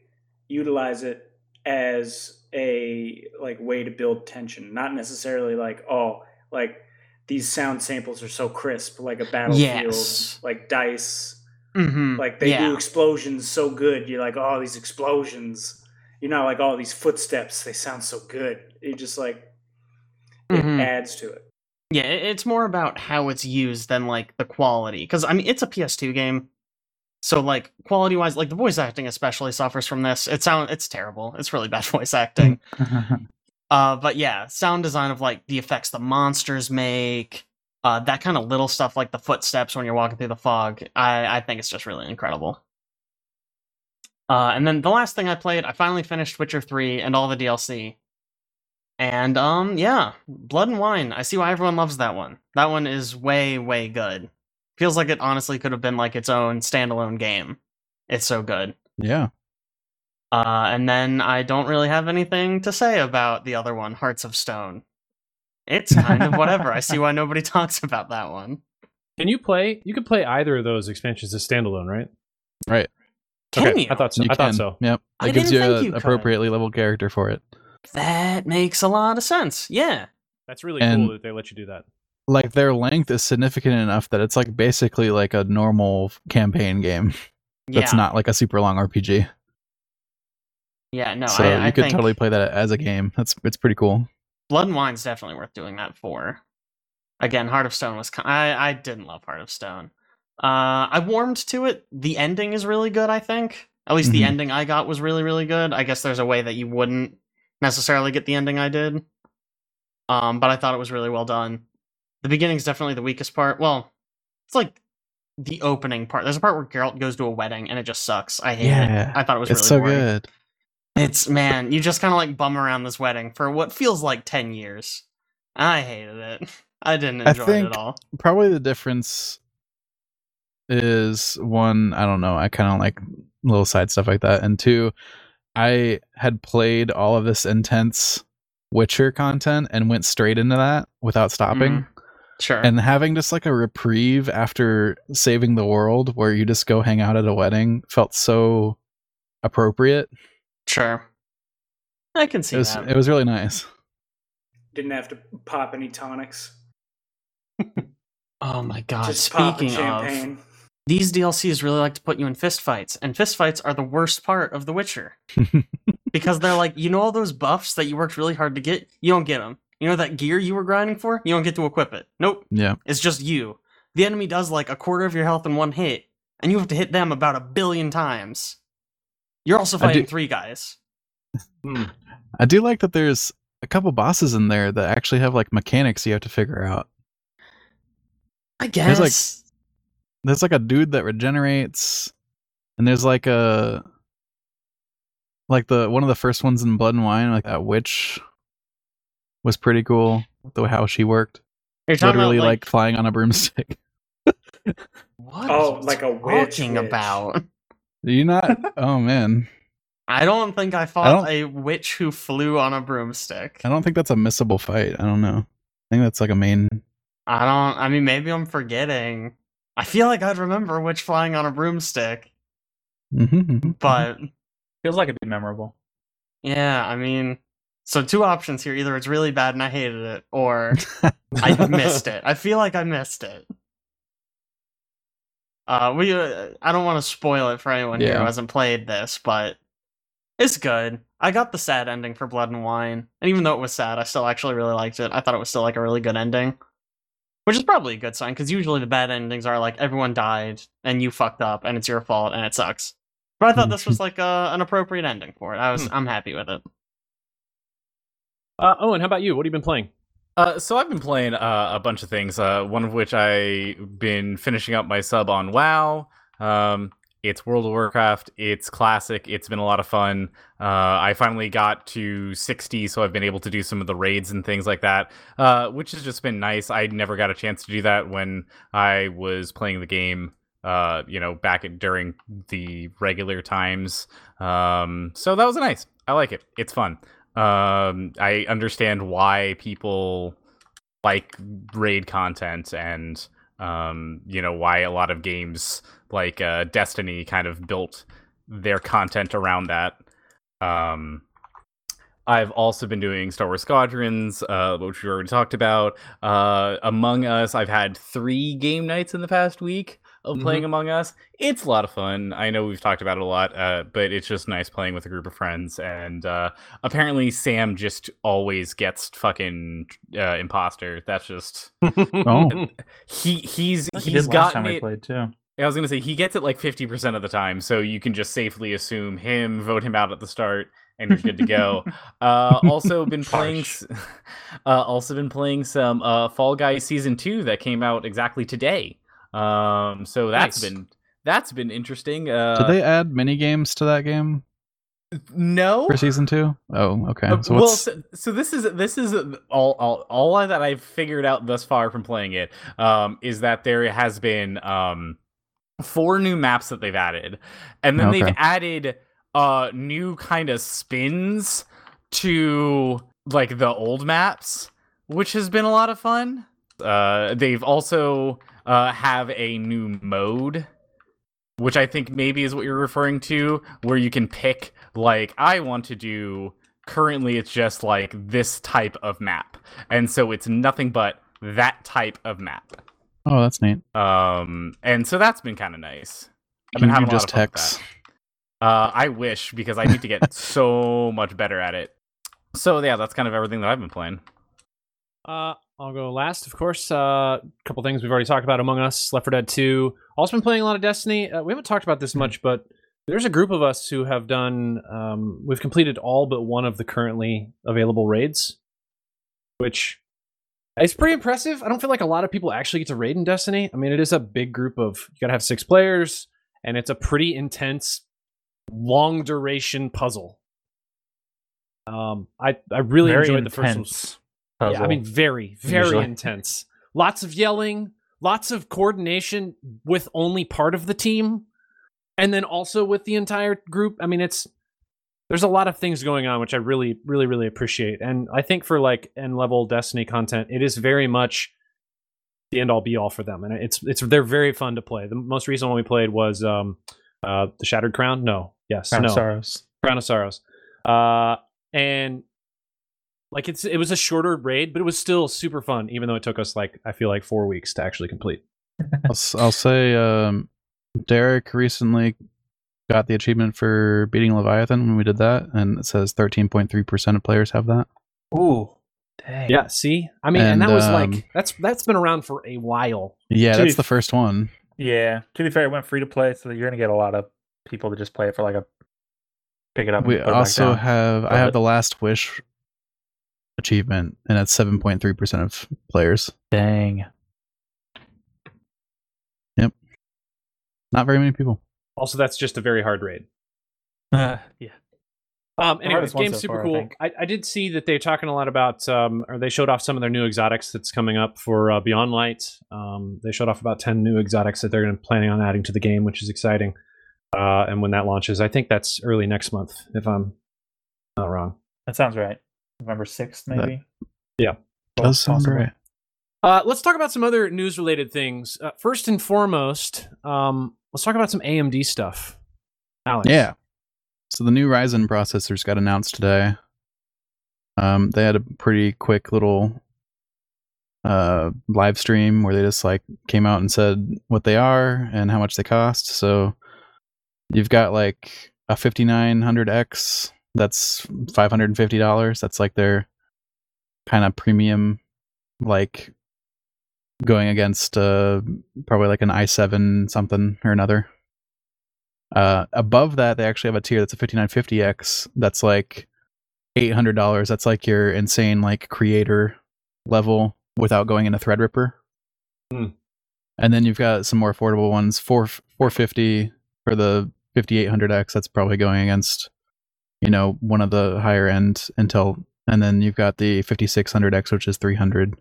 utilize it as a like way to build tension, not necessarily like oh like these sound samples are so crisp like a battlefield Yes. like dice mm-hmm. like they yeah. do explosions so good you're like oh these explosions you're not like oh these footsteps they sound so good you just like it Mhm. adds to it Yeah, it's more about how it's used than like the quality. Because I mean, it's a PS2 game, so like quality wise, like the voice acting especially suffers from this. It sound it's terrible. It's really bad *laughs* voice acting. *laughs* uh, but yeah, sound design of like the effects the monsters make, uh, that kind of little stuff like the footsteps when you're walking through the fog. I I think it's just really incredible. Uh, and then the last thing I played, I finally finished Witcher 3 and all the DLC. And um yeah, Blood and Wine. I see why everyone loves that one. That one is way way good. Feels like it honestly could have been like its own standalone game. It's so good. Yeah. Uh and then I don't really have anything to say about the other one, Hearts of Stone. It's kind of whatever. I see why *laughs* nobody *laughs* talks about that one. Can you play? You can play either of those expansions as standalone, right? Right. Can okay, you? I thought so. You I thought so. Yep. I It gives you an you could. appropriately leveled character for it. That makes a lot of sense. Yeah. That's really And- cool that they let you do that. Like their length is significant enough that it's like basically like a normal campaign game. That's yeah. not like a super long RPG. Yeah, no, so I, you I could think totally play that as a game. That's it's pretty cool. Blood and Wine's definitely worth doing that for. Again, Heart of Stone was. I I didn't love Heart of Stone. Uh, I warmed to it. The ending is really good. I think at least the Mhm. ending I got was really really good. I guess there's a way that you wouldn't necessarily get the ending I did. Um, but I thought it was really well done. The beginning's definitely the weakest part. Well, it's like the opening part. There's a part where Geralt goes to a wedding and it just sucks. I hate Yeah, it. I thought it was It's really so boring. good. It's man, you just kind of like bum around this wedding for what feels like 10 years. I hated it. I didn't I enjoy it at all. Probably the difference is one, I don't know, I kind of like little side stuff like that. And two, I had played all of this intense Witcher content and went straight into that without stopping. Mm-hmm. Sure. and having just like a reprieve after saving the world where you just go hang out at a wedding felt so appropriate. sure. I can see It was that. it was really nice. Didn't have to pop any tonics. oh my god. just Speaking of, champagne. these DLCs really like to put you in fist fights, and fist fights are the worst part of The Witcher *laughs* because they're like, you know, all those buffs that you worked really hard to get, you don't get them. You know that gear you were grinding for, you don't get to equip it. Nope, yeah. it's just you. The enemy does like a quarter of your health in one hit, and you have to hit them about a billion times. You're also I do- fighting three guys. *laughs* Hmm. I do like that there's a couple bosses in there that actually have like mechanics you have to figure out. I There's, like, guess. There's like a dude that regenerates, and there's like a like the one of the first ones in Blood and Wine, like that witch was pretty cool. The how she worked, You're literally about, like, flying on a broomstick. *laughs* what? Oh, like a witch talking witch. about. Do you not? *laughs* oh man, I don't think I I fought don't- a witch who flew on a broomstick. I don't think that's a missable fight. I don't know. I think that's like a main. I don't. I mean, maybe I'm forgetting. I feel like I'd remember witch flying on a broomstick, Mhm, mhm, but Feels like it'd be memorable. yeah, I mean, so two options here: either it's really bad and I hated it, or *laughs* I missed it. I feel like I missed it. Uh, we. Uh, I don't want to spoil it for anyone here who hasn't played this, but it's good. I got the sad ending for Blood and Wine, and even though it was sad, I still actually really liked it. I thought it was still like a really good ending, which is probably a good sign because usually the bad endings are like everyone died and you fucked up and it's your fault and it sucks. But I thought this was like a, an appropriate ending for it. I was. Hmm. I'm happy with it. Uh, Owen, how about you? What have you been playing? Uh, so I've been playing uh, a bunch of things. Uh, one of which I've been finishing up my sub on WoW. Um, it's World of Warcraft. It's classic. It's been a lot of fun. Uh, I finally got to 60, so I've been able to do some of the raids and things like that, uh, which has just been nice. I never got a chance to do that when I was playing the game. Uh, you know, back at, during the regular times. Um, so that was nice. I like it. It's fun. Um, I understand why people like raid content and um, you know why a lot of games like uh, Destiny kind of built their content around that. Um, I've also been doing Star Wars Squadrons, uh, which we already talked about. Uh, Among Us, I've had three game nights in the past week of playing Among Us. It's a lot of fun. I know we've talked about it a lot, uh, but it's just nice playing with a group of friends. And uh, apparently, Sam just always gets fucking uh, imposter. That's just *laughs* Oh. *laughs* he he's he he's time gotten it. played too. I was gonna say he gets it like fifty percent of the time, so you can just safely assume him, vote him out at the start, and you're good to go. *laughs* uh, also been playing, uh, also been playing some uh, Fall Guys season two that came out exactly today. Um, so that's Nice. been that's been interesting. Uh, Did they add mini games to that game no for season two? Oh, okay. Uh, So well, so, so this is this is all, all all that I've figured out thus far from playing it um, is that there has been um, four new maps that they've added, and then they've added uh, new kind of spins to like the old maps, which has been a lot of fun. Uh, they've also uh, have a new mode which I think maybe is what you're referring to, where you can pick like I want to do. Currently, it's just like this type of map, and so it's nothing but that type of map. oh, that's neat. Um, and so that's been kind of nice. I've Can been you having a lot just of fun with hex? that. Uh, I wish because I need to get *laughs* so much better at it. So yeah, that's kind of everything that I've been playing. Uh, I'll go last, of course. A uh, couple things we've already talked about Among Us, Left 4 Dead 2. Also been playing a lot of Destiny. Uh, we haven't talked about this much, but there's a group of us who have done. Um, we've completed all but one of the currently available raids, which is pretty impressive. I don't feel like a lot of people actually get to raid in Destiny. I mean, it is a big group of. You gotta have six players, and it's a pretty intense, long duration puzzle. Um, I I really Very enjoyed the first one. Intense Yeah, I mean, very, very Usually. intense. Lots of yelling, lots of coordination with only part of the team, and then also with the entire group. I mean, it's there's a lot of things going on which I really, really, really appreciate. And I think for like end level Destiny content, it is very much the end all be all for them, and it's it's they're very fun to play. The most recent one we played was um, uh, the Shattered Crown. No, yes, Crown no, of Sorrows. Crown of Sorrows, uh, and like it's it was a shorter raid, but it was still super fun, even though it took us like I feel like four weeks to actually complete. I'll, s- I'll say um, Derek recently got the achievement for beating Leviathan when we did that, and it says 13.3% of players have that. Ooh, dang. Yeah, see, I mean, and, And, that was um, like that's that's been around for a while. Yeah, To be that's the first one. Yeah. To be fair, it went free to play, so you're gonna get a lot of people to just play it for like a pick it up. We and put also have I But- have the Last Wish achievement, and that's 7.3% of players. dang. Yep. Not very many people. Also, that's just a very hard raid. Uh, *laughs* yeah. Um, anyway, hardest one game's so super far, cool. think. I, I did see that they're talking a lot about, um, or they showed off some of their new exotics that's coming up for uh, Beyond Light. Um, they showed off about ten new exotics that they're going to planning on adding to the game, which is exciting. Uh, and when that launches, I think that's early next month, if I'm not wrong. That sounds right. November sixth, That- maybe. Yeah. Does sound Possible. right. Uh, let's talk about some other news-related things. Uh, first and foremost, um, let's talk about some AMD stuff. Alex, Yeah. So the new Ryzen processors got announced today. Um, they had a pretty quick little uh live stream where they just like came out and said what they are and how much they cost. So you've got like a 5900X that's $550. That's like their kind of premium like going against uh probably like an i7 something or another. Uh, above that, they actually have a tier that's a 5950X. That's like eight hundred dollars. That's like your insane like creator level without going into Threadripper. Hmm. And then you've got some more affordable ones. Four four fifty for the 5800X. That's probably going against, you know, one of the higher end Intel. And then you've got the 5600X, which is three hundred.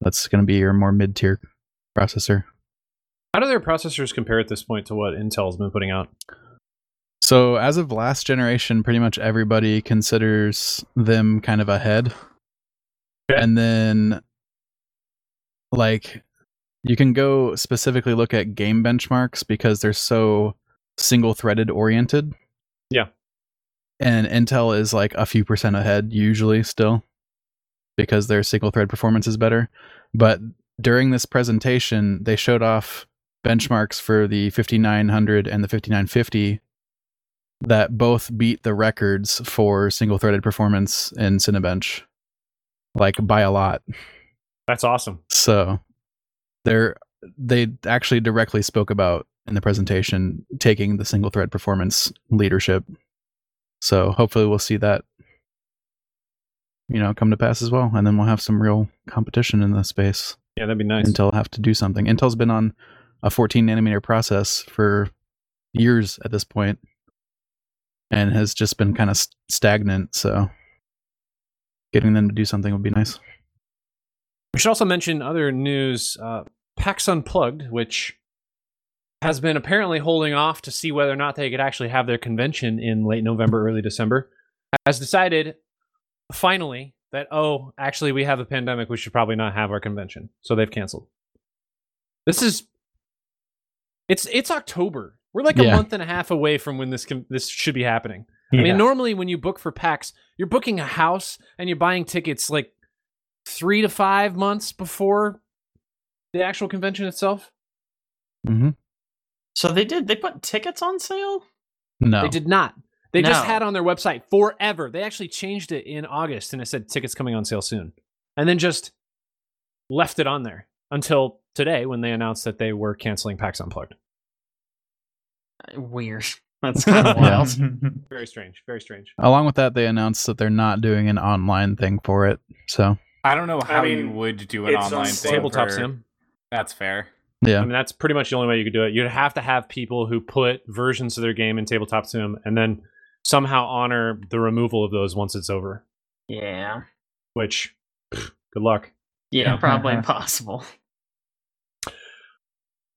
That's going to be your more mid tier processor. how do their processors compare at this point to what Intel's been putting out? So as of last generation, pretty much everybody considers them kind of ahead. Okay. And then like you can go specifically look at game benchmarks because they're so single threaded oriented. Yeah. And Intel is like a few percent ahead usually still because their single thread performance is better. But during this presentation, they showed off benchmarks for the 5900 and the 5950 that both beat the records for single threaded performance in Cinebench, like by a lot. That's awesome. So they're they actually directly spoke about in the presentation taking the single thread performance leadership. So hopefully we'll see that you know come to pass as well, and then we'll have some real competition in the space. Yeah, that'd be nice. Intel have to do something. Intel's been on a 14 nanometer process for years at this point and has just been kind of st- stagnant. So getting them to do something would be nice. We should also mention other news. Uh, PAX Unplugged, which has been apparently holding off to see whether or not they could actually have their convention in late November, early December, has decided finally that, oh, actually, we have a pandemic. We should probably not have our convention. So they've canceled. This is. It's it's October. We're like a month and a half away from when this can, this should be happening. I mean, normally when you book for PAX, you're booking a house and you're buying tickets like three to five months before the actual convention itself. Mm-hmm. So they did. They put tickets on sale. No. They did not. They just had on their website forever. They actually changed it in August and it said tickets coming on sale soon. And then just left it on there until today when they announced that they were canceling PAX Unplugged. Uh, weird. *laughs* That's *laughs* kind of wild. *laughs* Very strange. Very strange. Along with that, they announced that they're not doing an online thing for it. So I don't know how you mean, would do an online thing. Tabletop sim. That's fair. Yeah, I mean, that's pretty much the only way you could do it. You'd have to have people who put versions of their game in tabletop sim and then somehow honor the removal of those once it's over. Yeah. Which, pff, good luck. Yeah, Yeah. probably *laughs* impossible.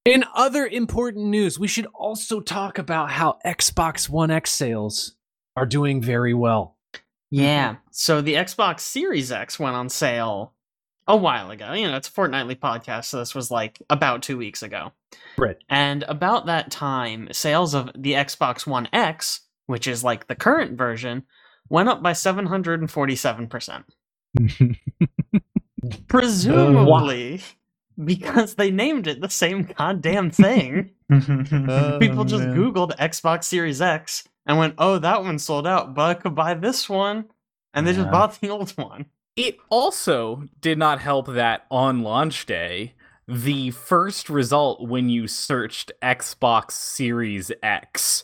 In other important news, we should also talk about how Xbox One X sales are doing very well. Yeah. Mm-hmm. So the Xbox Series X went on sale a while ago. You know, it's a fortnightly podcast, so this was like about two weeks ago. Right. And about that time, sales of the Xbox One X, which is like the current version, went up by 747%. *laughs* Presumably because they named it the same goddamn thing. *laughs* People just oh, man. Googled Xbox Series X and went, oh, that one sold out, but I could buy this one. And they just bought the old one. It also did not help that on launch day, the first result when you searched Xbox Series X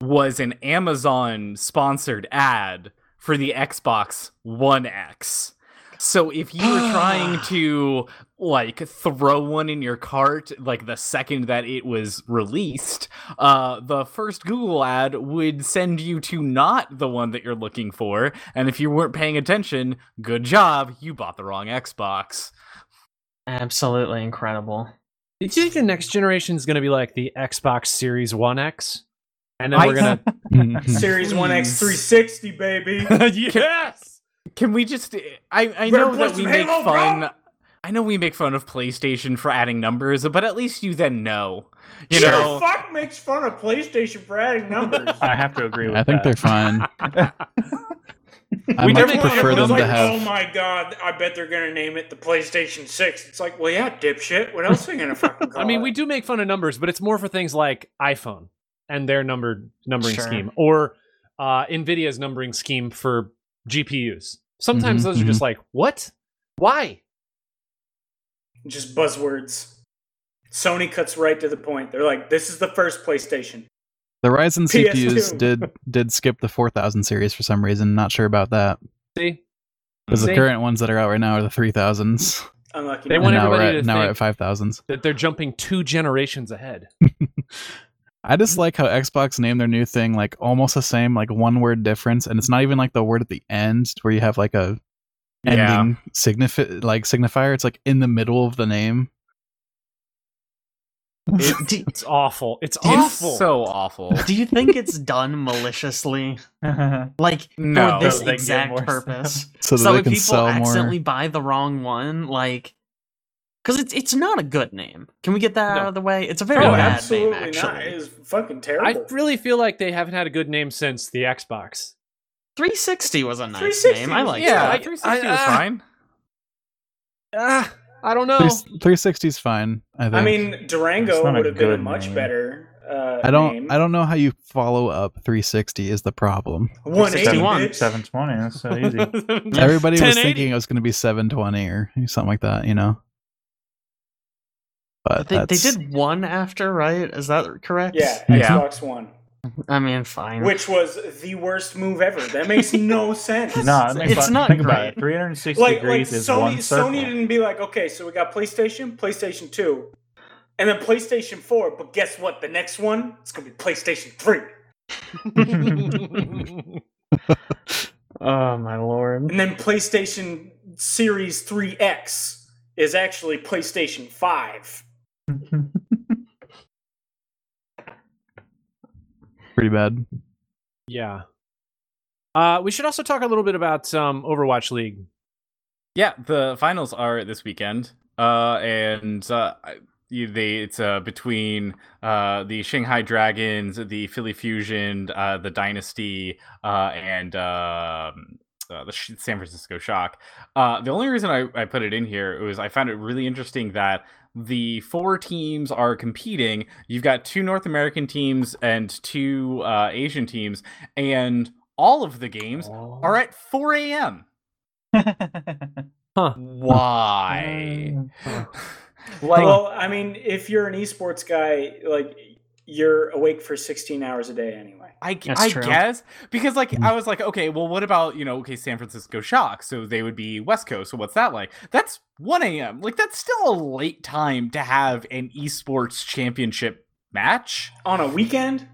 was an Amazon sponsored ad for the Xbox One X. So if you were trying *sighs* to like throw one in your cart like the second that it was released, uh the first Google ad would send you to not the one that you're looking for, and if you weren't paying attention, good job, you bought the wrong Xbox. Absolutely incredible. Do you think the next generation is going to be like the Xbox Series One X? And then I- we're gonna Mhm. *laughs* *laughs* Series One X 360, baby. *laughs* yes. Can we just I I know play that we make Halo, fun bro. I know we make fun of PlayStation for adding numbers, but at least you then know. You sure, know, fuck makes fun of PlayStation for adding numbers. I have to agree with that. I think that. they're fine. *laughs* I We much definitely prefer them like, to have. Oh my god, I bet they're gonna name it the PlayStation 6. It's like, well, yeah, dipshit. What else are they gonna *laughs* fucking call I mean, it? we do make fun of numbers, but it's more for things like iPhone and their numbered numbering Sure. scheme, or uh, Nvidia's numbering scheme for GPUs. Sometimes Mhm, those are just like, what? Why? just buzzwords. Sony cuts right to the point. They're like, this is the first PlayStation. The Ryzen PS2. CPUs did did skip the 4000 series for some reason. Not sure about that See, because the current ones that are out right now are the 3000s. Unlucky. They not. want and now we're everybody at to now we're think- at 5000s. that they're jumping two generations ahead. *laughs* I just mm-hmm. like how Xbox named their new thing like almost the same, like one word difference, and it's not even like the word at the end where you have like a Yeah. ending signifi- like signifier. It's like in the middle of the name. *laughs* do, It's awful. It's it's awful. so awful. do you think it's done maliciously? *laughs* Like, No. for this So they exact more purpose? So that so they if people sell accidentally more. buy the wrong one, like, because it's it's not a good name. Can we get that No. out of the way? It's a very No, bad absolutely name, not. actually. It is fucking terrible. I really feel like they haven't had a good name since the Xbox. 360 was a nice 360 name. I like yeah, that. 360 I- was uh, fine. Ah, I don't know. 360 is fine. I think. I mean, Durango would have been a much name. better. Uh, I don't. Name. I don't know how you follow up 360 is the problem. 180 61. bitch. 720. That's so easy. *laughs* *laughs* Everybody was thinking it was going to be 720 or something like that, you know. But They, they did one after, right? Is that correct? Yeah, *laughs* Yeah. Xbox One, *laughs* I mean, fine. which was the worst move ever. That makes *laughs* no sense. no, it makes It's like- not think about great. it. 360 like, like degrees is Sony, one circle. Sony didn't be like, okay, so we got PlayStation, PlayStation 2, and then PlayStation 4, but guess what? The next one, it's going to be PlayStation 3. oh my lord. And then PlayStation Series 3X is actually PlayStation 5. *laughs* pretty bad. yeah. Uh, we should also talk a little bit about um, Overwatch League. Yeah, the finals are this weekend, uh, and uh, they it's uh, between uh, the Shanghai Dragons, the Philly Fusion, uh, the Dynasty, uh, and um, uh, the San Francisco Shock. Uh, the only reason I, I put it in here was I found it really interesting that the four teams are competing. You've got two North American teams and two uh, Asian teams, and all of the games are at 4 a.m. *laughs* huh. Why? *laughs* like, well, I mean, if you're an esports guy, like, you're awake for 16 hours a day anyway. I, That's I true. guess because like Mm. I was like, okay, well, what about you know, okay, San Francisco Shock? So they would be West Coast. So what's that like? That's 1 a.m. Like that's still a late time to have an esports championship match. On a weekend?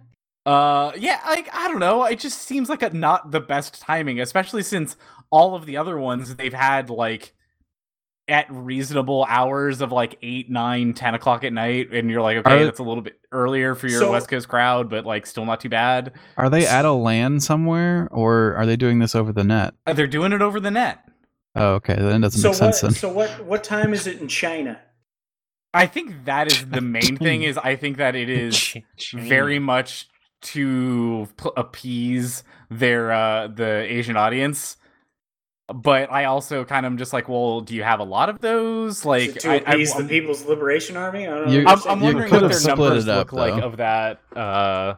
Uh, yeah, like I don't know. It just seems like a not the best timing, especially since all of the other ones they've had like at reasonable hours of like 8 9 10 o'clock at night and you're like okay Are- that's a little bit earlier for your So- west coast crowd but like still not too bad Are they at a LAN somewhere, or are they doing this over the net? Uh, they're doing it over the net Oh, okay. Then it doesn't So make sense what? then. So what? What time is it in China? I think that is the main thing. *laughs* Is I think that it is very much to appease their uh the Asian audience. But I also kind of just like, well, do you have a lot of those? Like, it to I, appease I, the People's Liberation Army? I don't You- I'm. I'm wondering could what their split numbers up, look like of that. Uh,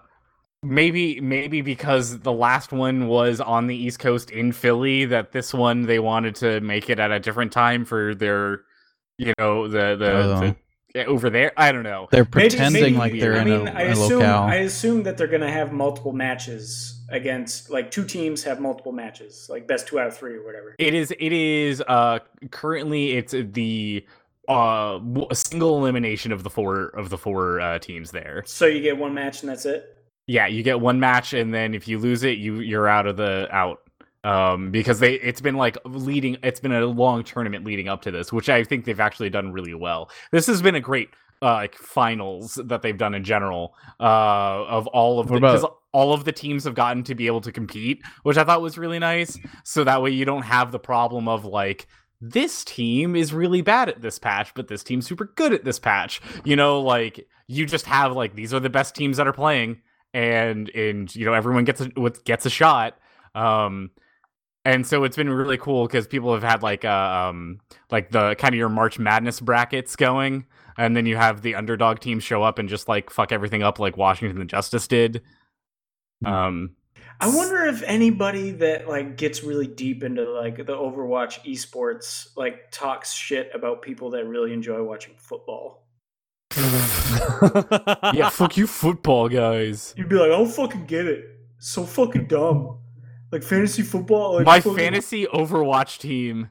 maybe maybe because the last one was on the East Coast in Philly, that this one they wanted to make it at a different time for their, you know, the the, the over there. I don't know. They're pretending maybe- like they're I in mean, a, I a assume, locale. I assume that they're going to have multiple matches against, like, two teams have multiple matches, like best two out of three or whatever. It is. It is. Uh, currently, it's the uh a single elimination of the four of the four uh, teams there. So you get one match and that's it. Yeah, you get one match, and then if you lose it, you you're out of the out. Um, because they it's been like leading. It's been a long tournament leading up to this, which I think they've actually done really well. This has been a great uh, like finals that they've done in general. Uh, of all of What the, 'cause about- all of the teams have gotten to be able to compete, which I thought was really nice. So that way you don't have the problem of like this team is really bad at this patch, but this team's super good at this patch. You know, like you just have like these are the best teams that are playing, and and you know everyone gets a gets a shot. Um, and so it's been really cool because people have had like uh, um like the kind of your March Madness brackets going, and then you have the underdog team show up and just like fuck everything up like Washington and Justice did. Hmm. Um, I wonder if anybody that like gets really deep into like the Overwatch esports like talks shit about people that really enjoy watching football. *laughs* yeah, fuck you, football guys. You'd be like, I don't fucking get it. So fucking dumb. Like fantasy football. Like My fucking- fantasy Overwatch team.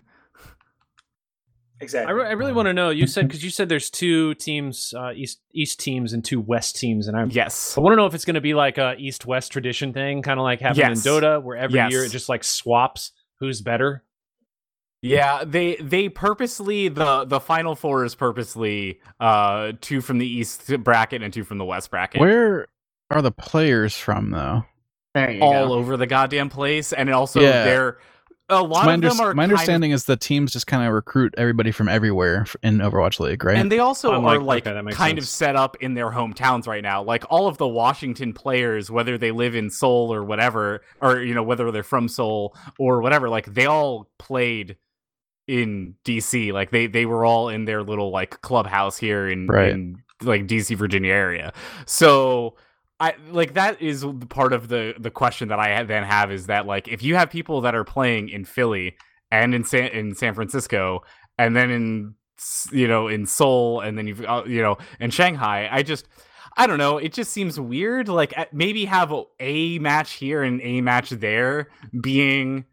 I, re- I really want to know. You said because you said there's two teams, uh, east east teams and two west teams, and I'm Yes. I want to know if it's going to be like a east west tradition thing, kind of like happened Yes. in Dota, where every Yes. year it just like swaps who's better. Yeah, they they purposely the the final four is purposely uh two from the east bracket and two from the west bracket. Where are the players from though? There you all go. over the goddamn place, and also Yeah. they're a lot my of them are my kind of- understanding is the teams just kind of recruit everybody from everywhere f- in Overwatch League, right? and they also I'm are like, like okay, that makes kind of set up in their hometowns right now. Like all of the Washington players, whether they live in Seoul or whatever, or you know whether they're from Seoul or whatever, like they all played in DC. Like they they were all in their little like clubhouse here in, Right. in like DC Virginia area. So I like that is the part of the the question that I then have is that like if you have people that are playing in Philly and in San in San Francisco and then in you know in Seoul and then you've uh, you know in Shanghai I just I don't know it just seems weird like maybe have a, a match here and a match there being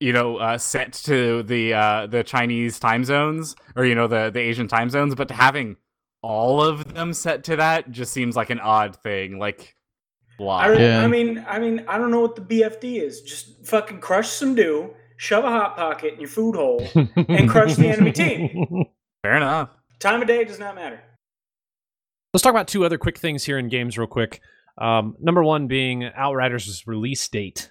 you know uh, set to the uh, the Chinese time zones or you know the the Asian time zones but having all of them set to that just seems like an odd thing like blah. I, don't- Yeah. I mean, I mean, I don't know what the BFD is. Just fucking crush some dew, shove a hot pocket in your food hole, and crush the enemy *laughs* team. Fair enough. Time of day does not matter. Let's talk about two other quick things here in games, real quick. Um, number one being Outriders' release date.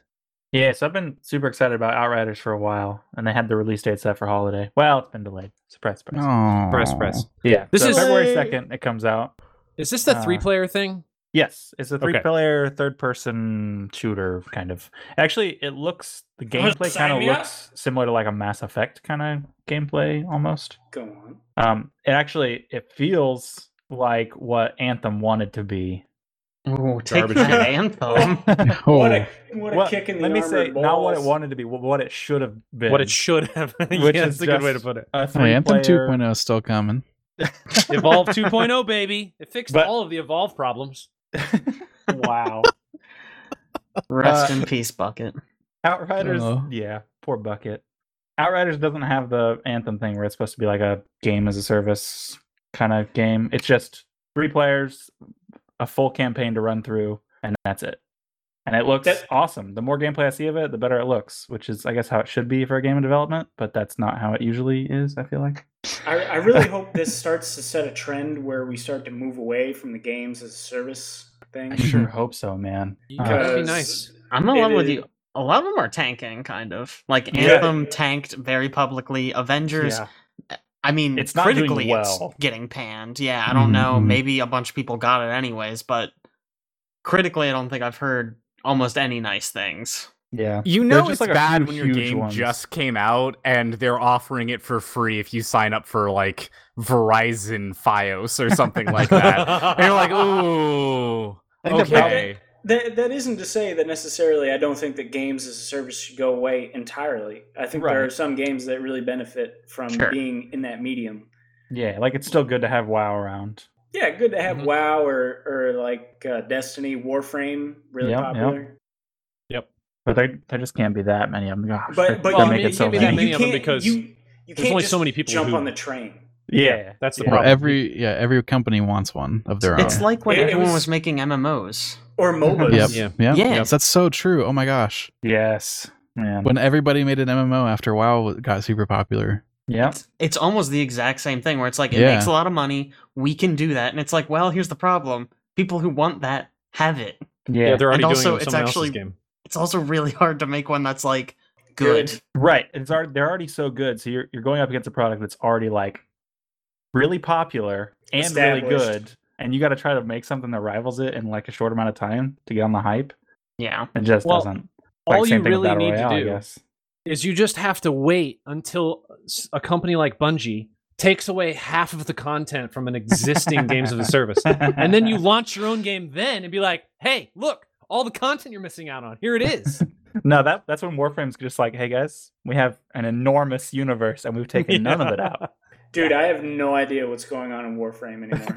Yeah, so I've been super excited about Outriders for a while, and they had the release date set for holiday. Well, it's been delayed. Surprise, surprise. Oh, Press, press. Yeah, This so is- February second. It comes out. Is this the Uh, three-player thing? Yes, it's a Okay. three-player, third-person shooter kind of. Actually, it looks the gameplay sign kind of me up. looks similar to like a Mass Effect kind of gameplay almost. Go on. Um, it actually it feels like what Anthem wanted to be. Ooh, take Garbage that can. anthem. *laughs* Oh, *laughs* What a what a Well, kick in the let me armored say not what it wanted to be, what it should have been. What it should have. *laughs* yeah, Which that's is a good way to put it. a oh, Anthem 2.0 is still coming. Evolve 2.0, baby. It fixed But- all of the Evolve problems. wow. Rest Uh, in peace, bucket. Outriders, Oh. yeah, poor bucket. Outriders doesn't have the Anthem thing where it's supposed to be like a game as a service kind of game. It's just three players, a full campaign to run through, and that's it. And it looks That- awesome. The more gameplay I see of it, the better it looks, which is, I guess, how it should be for a game in development, but that's not how it usually is, I feel like. I, I really *laughs* hope this starts to set a trend where we start to move away from the games as a service thing. I sure hope so, man. Uh, that'd be nice. I'm in love with is- you. a lot of them are tanking, kind of. Like Yeah. Anthem tanked very publicly. Avengers, Yeah. I mean, It's not doing critically, it's well. getting panned. Yeah, I don't know. Mhm. Maybe a bunch of people got it anyways, but critically, I don't think I've heard almost any nice things. Yeah. You know just, it's like, bad when your game ones. just came out and they're offering it for free if you sign up for like Verizon FiOS or something like that. and you're like, *laughs* ooh, I think the okay. That that isn't to say that necessarily I don't think that games as a service should go away entirely. I think there are some games that really benefit from Sure. being in that medium. Yeah, like it's still good to have WoW around. Yeah, good to have Mhm. WoW or or like uh, Destiny, Warframe, really Yep, yep. popular. But there, there just can't be that many of them. Gosh, But but they Well, you, I make mean, it it so can't be bad. that many of them because you, you there's only just so many people jump who- on the train. Yeah, That's the Yeah. Problem. every yeah, every company wants one of their own. It's like when It- it everyone was- was making MMOs. Or *laughs* MOBAs. Yep. Yeah. Yeah. Yeah. Yes, that's so true. Oh my gosh. yes, man. When everybody made an MMO after a WoW got super popular. yeah, It's, it's almost the exact same thing where it's like it Yeah. makes a lot of money, we can do that, and it's like, well, here's the problem: people who want that have it. yeah, Yeah, they're already And doing also, it with it's actually- else's game. It's also really hard to make one that's like good. Good. right. It's already, they're already so good. So you're you're going up against a product that's already like really popular and really good, and you got to try to make something that rivals it in like a short amount of time to get on the hype. Yeah, It just Well, doesn't. Like, All you really need Royale, to do guess. is you just have to wait until a company like Bungie takes away half of the content from an existing games of the service. And then you *laughs* launch your own game then and be like, hey, look, all the content you're missing out on. Here it is. *laughs* No, that that's when Warframe's just like, hey guys, we have an enormous universe and we've taken none of it out. *laughs* Dude, I have no idea what's going on in Warframe *laughs* anymore.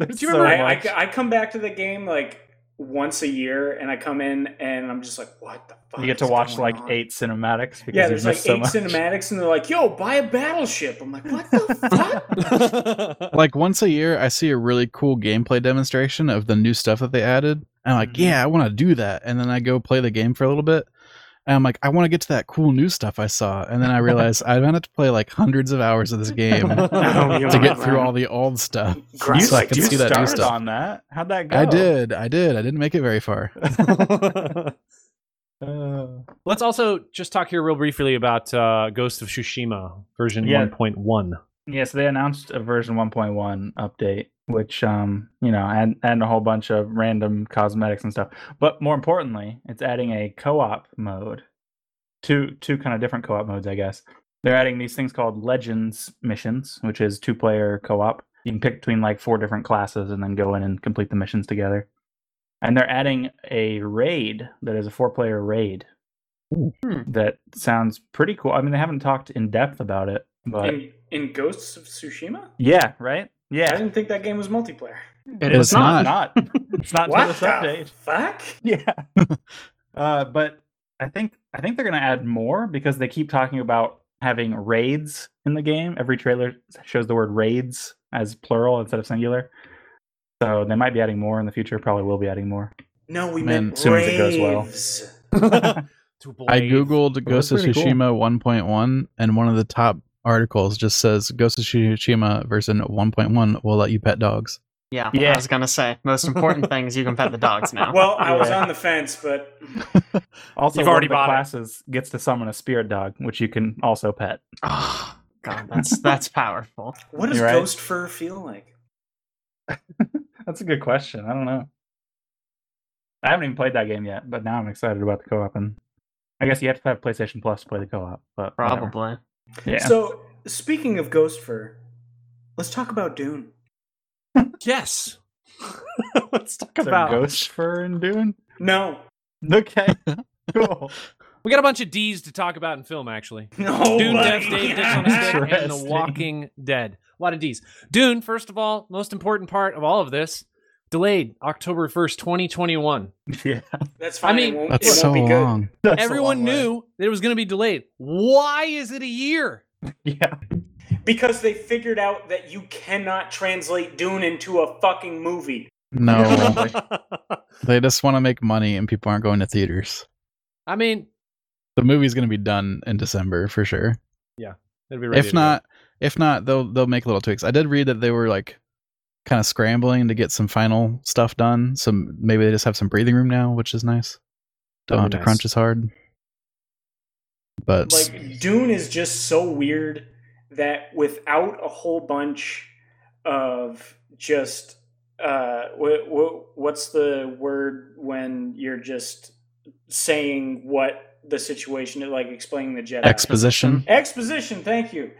Do you so remember- I. I, I come back to the game like once a year, and I come in and I'm just like, what the fuck? you get to watch like on? eight cinematics because Yeah, there's like so eight much. cinematics, and they're like, "Yo, buy a battleship." I'm like, "What the *laughs* fuck?" *laughs* Like once a year I see a really cool gameplay demonstration of the new stuff that they added. And I'm like, Mhm. yeah, I want to do that. And then I go play the game for a little bit. And I'm like, I want to get to that cool new stuff I saw. And then I realize I'm gonna have to play like hundreds of hours of this game *laughs* Oh, *laughs* to get through all the old stuff. Grind You, so I can you see that new stuff. on that. How'd that go? I did. I did. I didn't make it very far. *laughs* Uh, Let's also just talk here real briefly about uh, Ghost of Tsushima version Yeah. 1.1. yeah, so they announced a version 1.1 update, which um, you know, and and a whole bunch of random cosmetics and stuff. But more importantly, it's adding a co-op mode. Two two kind of different co-op modes, I guess. They're adding these things called Legends missions, which is two-player co-op. You can pick between like four different classes and then go in and complete the missions together. And they're adding a raid that is a four-player raid. Hmm. That sounds pretty cool. I mean, they haven't talked in depth about it, but in, in Ghosts of Tsushima, yeah, right? I didn't think that game was multiplayer. it It's not. not. not. It's not what till this the update. fuck? *laughs* Yeah. *laughs* uh, but I think I think they're gonna add more because they keep talking about having raids in the game. Every trailer shows the word raids as plural instead of singular. So they might be adding more in the future. Probably will be adding more. No, we Man, meant as soon as it goes well. *laughs* I googled Ghost of pretty cool. Tsushima 1.1, and one of the top articles just says Ghost of Tsushima version 1.1 will let you pet dogs. Yeah, Yeah. I was gonna say most important *laughs* thing is you can pet the dogs now. Well, I was on the fence, but *laughs* Also, You've one already of the bought it. gets to summon a spirit dog, which you can also pet. oh, *sighs* God, that's that's powerful. what does right. ghost fur feel like? *laughs* That's a good question. I don't know. I haven't even played that game yet, but now I'm excited about the co-op. And I guess you have to have PlayStation Plus to play the co-op. But whatever. Probably. yeah. So, speaking of ghost fur, let's talk about Dune. Yes. *laughs* Let's talk Is there about. ghost fur in Dune. No, Okay, *laughs* cool. We got a bunch of D's to talk about in film, actually. *laughs* no, Dune, buddy. Death, Dave, Dicks on a Stick, and The Walking Dead. A lot of D's. Dune, first of all, most important part of all of this, delayed October 1st, 2021. *laughs* Yeah, That's fine. I mean, That's it won't so be good. long. *laughs* That's Everyone long way. knew that it was going to be delayed. Why is it a year? Yeah, because they figured out that you cannot translate Dune into a fucking movie. No, *laughs* they just want to make money, and people aren't going to theaters. I mean, The movie's going to be done in December for sure. Yeah. it'll be ready If to go. not, if not, they'll they'll make little tweaks. I did read that they were like kind of scrambling to get some final stuff done. Some maybe they just have some breathing room now, which is nice. Don't That'd have be to nice. crunch as hard. but like Dune is just so weird that without a whole bunch of just uh wh- wh- what's the word when you're just saying what the situation is like explaining the Jedi exposition. exposition thank you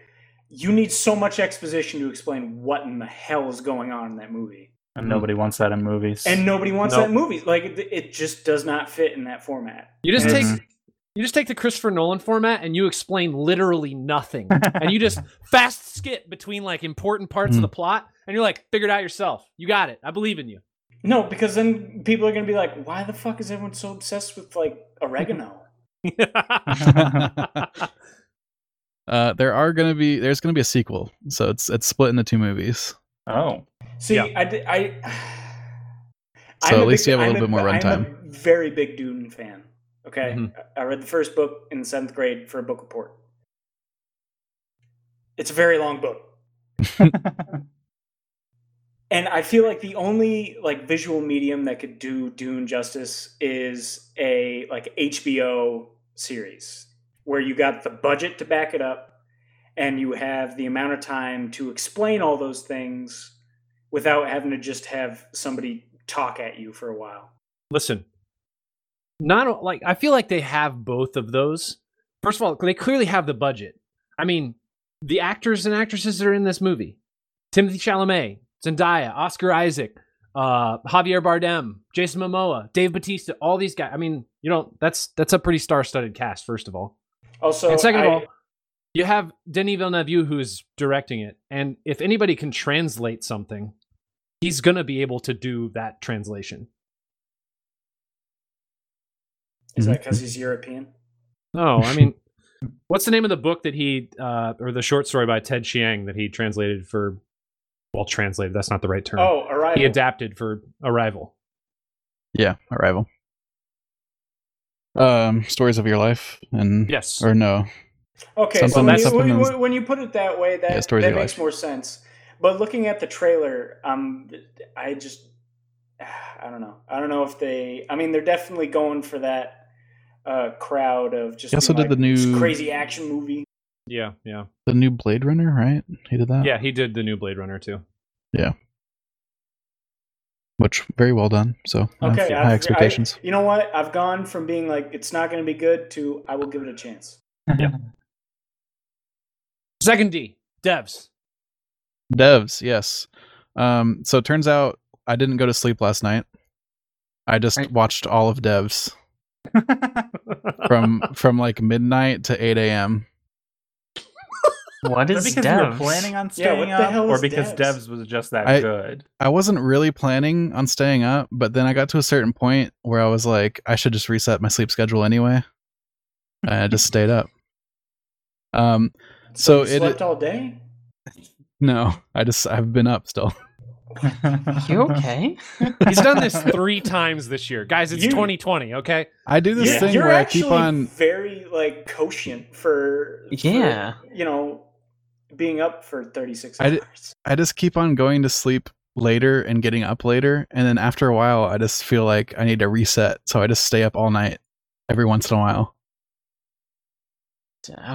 you need so much exposition to explain what in the hell is going on in that movie and nobody wants that in movies. and nobody wants Nope. that movie like it, it just does not fit in that format You just And take you just take the Christopher Nolan format and you explain literally nothing. and you just *laughs* fast skip between like important parts of Mm. the plot and you're like, figure it out yourself. You got it. I believe in you. No, because then people are gonna be like, "Why the fuck is everyone so obsessed with like oregano?" *laughs* *laughs* Uh, there are gonna be there's gonna be a sequel, so it's it's split into two movies. oh, See, Yeah. I, di- I, *sighs* So I'm at least big- you have a I'm little bit more I'm runtime. a very big Dune fan. Okay, Mhm. I I read the first book in seventh grade for a book report. It's a very long book, *laughs* and I feel like the only like visual medium that could do Dune justice is a like HBO series where you got the budget to back it up and you have the amount of time to explain all those things without having to just have somebody talk at you for a while. Listen, not like I feel like they have both of those. First of all, they clearly have the budget. I mean, the actors and actresses that are in this movie: Timothée Chalamet, Zendaya, Oscar Isaac, uh, Javier Bardem, Jason Momoa, Dave Batista. All these guys. I mean, you know, that's that's a pretty star-studded cast. First of all, Also, and second of all, you have Denis Villeneuve who is directing it, and if anybody can translate something, he's gonna be able to do that translation. is that because he's European? No, I mean, what's the name of the book that he, uh, or the short story by Ted Chiang that he translated for, well, translated, that's not the right term. Oh, Arrival. he adapted for Arrival. Yeah, Arrival. Um, stories of your life and Yes. or no, Okay, Something- so when you, when, you- when you put it that way, that, Yeah, that makes life. more sense. But looking at the trailer, um, I just, I don't know. I don't know if they. I mean, they're definitely going for that uh, crowd of just. He also did the like, this new- crazy action movie. Yeah, yeah, the new Blade Runner, right? He did that. yeah. He did the new Blade Runner too. Which very well done. So Okay, high I've- expectations. I, you know what? I've gone from being like it's not going to be good to I will give it a chance. Second D, devs. Devs, yes. Um, so it turns out I didn't go to sleep last night. I just Right. watched all of Devs *laughs* from from like midnight to eight a.m. What Is is that because you were devs? planning on Yeah, what staying the up, hell or is because devs? devs was just that I- good? I wasn't really planning on staying up, but then I got to a certain point where I was like, I should just reset my sleep schedule anyway. And I just *laughs* stayed up. Um, So you it- slept all day. no, I just I've been up still. *laughs* You okay? *laughs* He's done this three times this year, guys. It's You- 2020. Okay, I do this You're- thing you're where I keep on very like quotient for, for, Yeah. you know being up for 36 hours. di- I just keep on going to sleep later and getting up later, and then after a while, I just feel like I need to reset, so I just stay up all night every once in a while.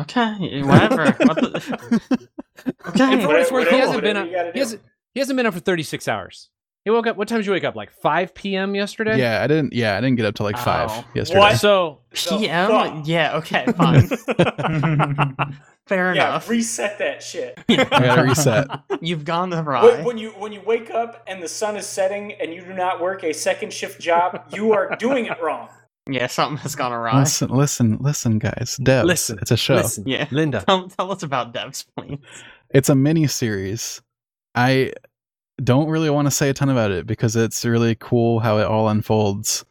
Okay, whatever. *laughs* What the- And *laughs* okay. for what it's worth, he hasn't been up. He hasn't. He hasn't been up for 36 hours. He woke up. What time did you wake up? Like 5 p.m. yesterday. Yeah, I didn't. Yeah, I didn't get up till like five Oh. yesterday. What? So PM? fuck? Yeah, okay, fine. *laughs* Fair Yeah, enough. reset that shit. *laughs* I gotta reset. You've gone When, awry. when you when you wake up and the sun is setting and you do not work a second shift job, you are doing it wrong. Yeah, something has gone awry. Listen, listen, listen, guys. Devs. Listen, it's a show. listen, Yeah. Linda. Tell, tell us about devs, please. It's a mini series. I don't really want to say a ton about it because it's really cool how it all unfolds.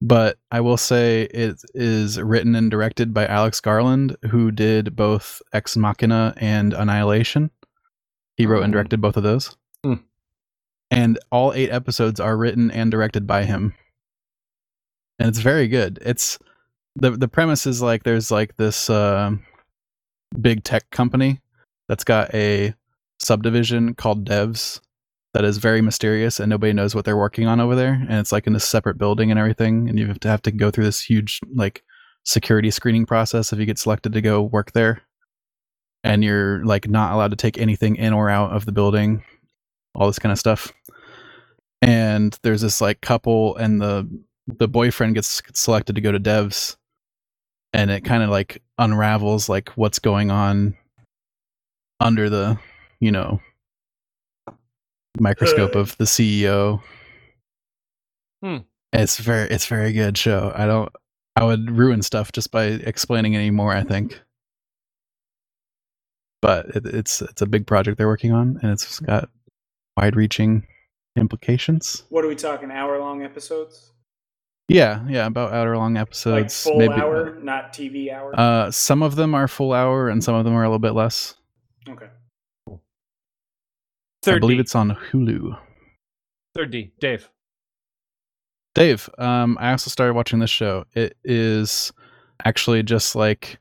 But I will say it is written and directed by Alex Garland, who did both Ex Machina and Annihilation. He wrote and Oh. directed both of those. Hmm. And all eight episodes are written and directed by him. And it's very good. It's the the premise is like there's like this uh, big tech company that's got a subdivision called Devs that is very mysterious and nobody knows what they're working on over there. And it's like in a separate building and everything. And you have to have to go through this huge like security screening process if you get selected to go work there, and you're like not allowed to take anything in or out of the building, all this kind of stuff. And there's this like couple, and the the boyfriend gets selected to go to devs, and it kind of like unravels like what's going on under the you know microscope Uh. of the CEO. Hmm. It's very it's very good show. I don't I would ruin stuff just by explaining any more, I think. But it, it's it's a big project they're working on and it's got wide reaching implications. What are we talking? Hour long episodes? Yeah, yeah, about hour long Like episodes. full maybe hour, not TV hour? uh some of them are full hour and some of them are a little bit less. okay. Third I believe D. it's on Hulu. Third D. Dave. Dave, um, I also started watching this show. It is actually just like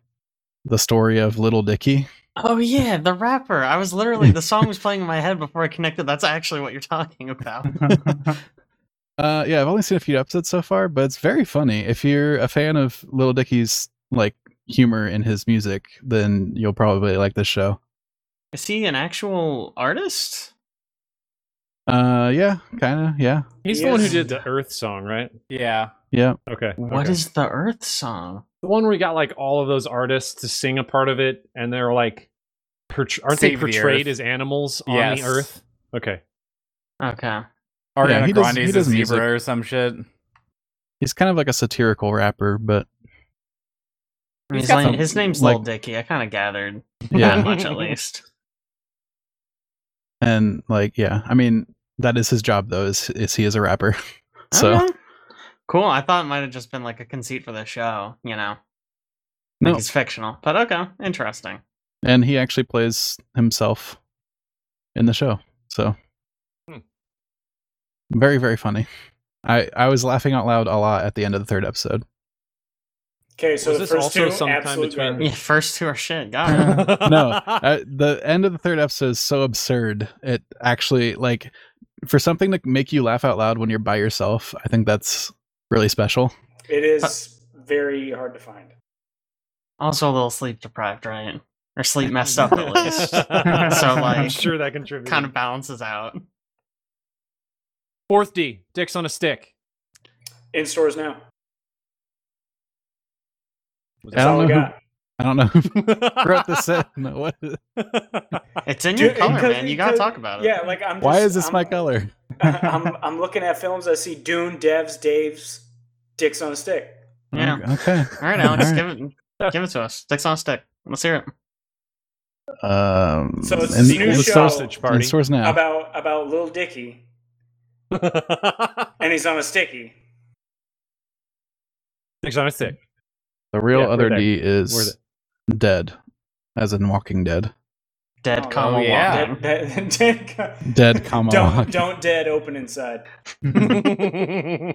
the story of Little Dicky. Oh yeah, the rapper. I was literally the song was playing in my head before I connected. That's actually what you're talking about. *laughs* Uh, yeah, I've only seen a few episodes so far, but it's very funny. If you're a fan of Little Dicky's like humor in his music, then you'll probably like this show. Is he an actual artist? Uh, yeah, kind of, yeah, He's He the one who did the Earth song, right? Yeah. yeah. Okay. What okay. is the Earth song? the one where we got like all of those artists to sing a part of it, and they're like, portray- aren't Save they the portrayed Earth. as animals on Yes. the Earth? Okay. Okay. Ariana he does- he Grande's a zebra music. or some shit. He's kind of like a satirical rapper, but He's His, got some, his name's like- Lil Dicky. I kind of gathered yeah, that much at least. *laughs* and like yeah, I mean that is his job though. Is is he is a rapper? *laughs* so Okay. cool. I thought it might have just been like a conceit for the show. You know, like no, it's fictional. But okay, interesting. and he actually plays himself in the show. So Hmm. very very funny. I I was laughing out loud a lot at the end of the third episode. Okay, so Was the this first also two, sometime absolute between- garbage. Yeah, first two are shit. Got it. *laughs* no, *laughs* uh, the end of the third episode is so absurd. It actually like for something to make you laugh out loud when you're by yourself. I think that's really special. It is very hard to find. also a little sleep deprived, right? Or sleep *laughs* messed up at least. *laughs* so I'm like, sure that contributes. kind of balances out. Fourth D. Dicks on a stick. In stores now. Was I That's don't all I know who- got. I don't know who wrote this in. What? It's in your Ju- color, man. You gotta talk about it. Yeah, like I'm. Just, Why is this I'm, my color? *laughs* I'm I'm looking at films. I see Dune, Devs, Dave's, Dicks on a Stick. Yeah. Okay. All right, Alex, All right. give it, give it to us. Sticks on a stick. Let's hear it. Um, So it's in- this new the show Sausage in party. stores now. about about Little Dicky, *laughs* and he's on a sticky. Dicks on a stick. the real Yeah, other. D is dead, as in Walking Dead. Dead, Oh, comma, yeah. walking. *laughs* Dead, dead, dead, Dead, comma, don't walking. don't dead open inside. *laughs*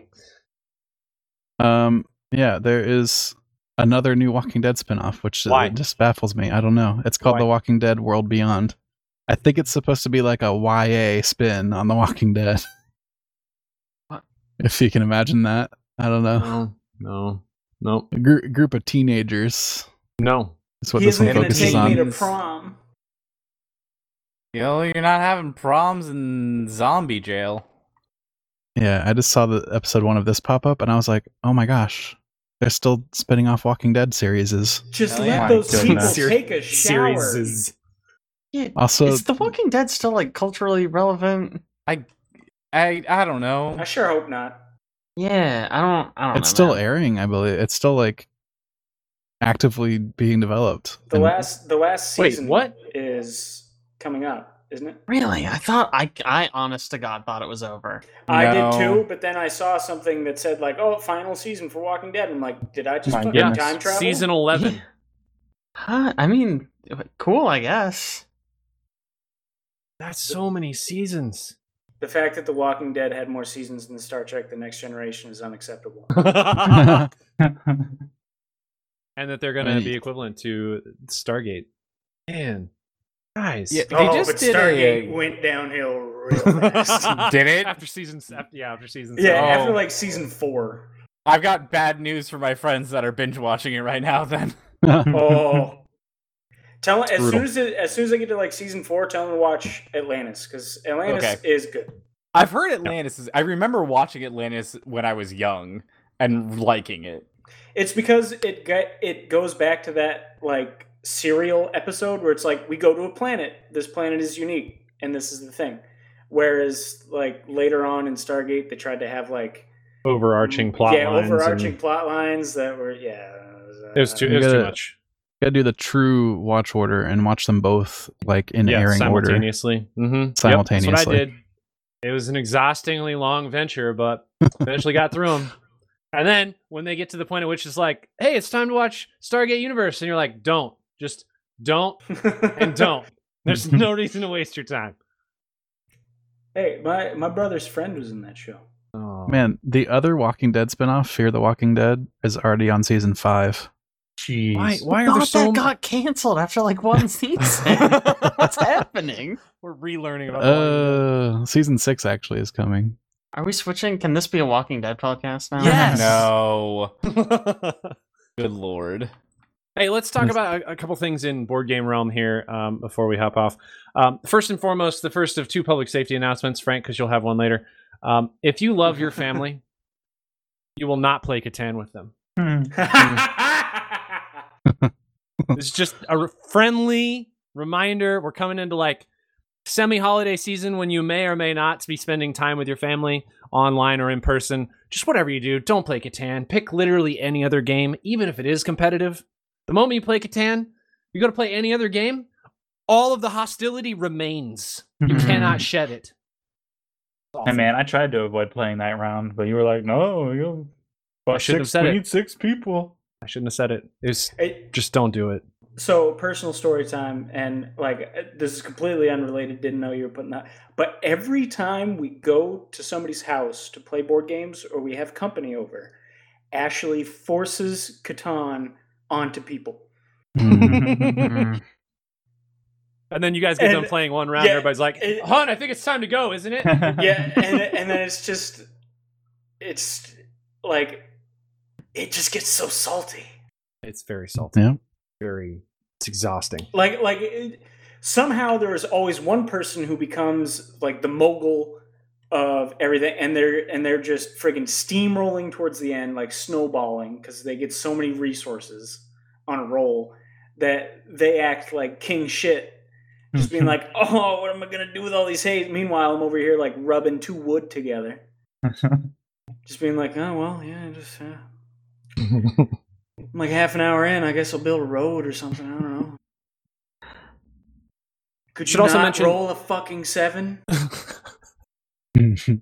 Um, yeah, there is another new Walking Dead spinoff, which Why? just baffles me. I don't know. It's called Why? The Walking Dead World Beyond. I think it's supposed to be like a YA spin on The Walking Dead. What? If you can imagine that. I don't know. no, no, no, A gr- group of teenagers no. Is what he this isn't one gonna focuses take on. me to prom. Yo, you're not having proms in zombie jail. Yeah, I just saw the episode one of this pop up, and I was like, "Oh my gosh, they're still spinning off Walking Dead series." Just Hell let yeah. those people goodness. take a shower. Series is Yeah, Also, is The Walking Dead still like culturally relevant? I I don't know. I sure hope not. Yeah, I don't. I don't. it's know, still man. airing, I believe. It's still like actively being developed. The And- last the last Wait, season what? is coming up, isn't it? Really, I thought I, I honest to God thought it was over. I did too, but then I saw something that said like, "Oh, final season for Walking Dead." I'm like, did I just fucking goodness. time travel? season eleven. Yeah. Huh? I mean, cool, I guess. That's so many seasons. The fact that The Walking Dead had more seasons than Star Trek: The Next Generation is unacceptable. *laughs* *laughs* *laughs* and that they're going to be equivalent to Stargate. Man, guys. Yeah, they oh, just but did Stargate a went downhill real *laughs* fast. *laughs* did it? After season, after, yeah, after season. yeah, seven. Oh. after like season four. I've got bad news for my friends that are binge watching it right now. Then *laughs* Oh. Tell as brutal. soon as it, as soon as I get to like season four, tell them to watch Atlantis because Atlantis Okay. is good. I've heard Atlantis. Is, I remember watching Atlantis when I was young and liking it. It's because it get, it goes back to that like serial episode where it's like we go to a planet. This planet is unique, and this is the thing. Whereas like later on in Stargate, they tried to have like Overarching plot yeah lines. overarching and plot lines that were yeah. It was too. You It was too gotta- much. Gotta do the true watch order and watch them both like in yeah, airing order. simultaneously. Mm-hmm. that's what Simultaneously. I did. It was an exhaustingly long venture, but *laughs* eventually got through them. And then when they get to the point at which it's like, "Hey, it's time to watch Stargate Universe," and you're like, "Don't, just don't and *laughs* don't." There's no *laughs* reason to waste your time. hey, my my brother's friend was in that show. Oh, Man, the other Walking Dead spinoff, Fear the Walking Dead, is already on season five. Jeez. why? Why are there so? that m- got canceled after like one *laughs* season. What's happening? We're relearning about. Uh, season six actually is coming. Are we switching? Can this be a Walking Dead podcast now? Yes. No, *laughs* good lord. Hey, let's talk about a, a couple things in board game realm here um, before we hop off. Um, first and foremost, the first of two public safety announcements, Frank, because you'll have one later. Um, if you love your family, *laughs* you will not play Catan with them. Hmm. *laughs* It's just a friendly reminder. We're coming into like semi-holiday season when you may or may not be spending time with your family online or in person. Just whatever you do, don't play Catan. Pick literally any other game, even if it is competitive. The moment you play Catan, you go to play any other game, all of the hostility remains. You mm-hmm. cannot shed it. Hey man, I tried to avoid playing that round, but you were like, "No, you." I shouldn't have said we it. need six people. I shouldn't have said it. It was Hey, just don't do it. So personal story time and like this is completely unrelated didn't know you were putting that but every time we go to somebody's house to play board games or we have company over ashley forces catan onto people. *laughs* And then you guys get done playing one round. yeah, everybody's like, it- "Hun, I think it's time to go, isn't it?" *laughs* yeah and, and then it's just it's like it just gets so salty It's very salty. Yeah. Very. It's exhausting. like like it, somehow there's always one person who becomes like the mogul of everything and they're and they're just friggin' steamrolling towards the end like snowballing because they get so many resources on a roll that they act like king shit just being *laughs* like oh what am i gonna do with all these hay meanwhile i'm over here like rubbing two wood together *laughs* just being like oh well yeah just uh, *laughs* I'm like half an hour in, I guess I'll build a road or something. I don't know. Could you Should also not mention- roll a fucking seven? *laughs*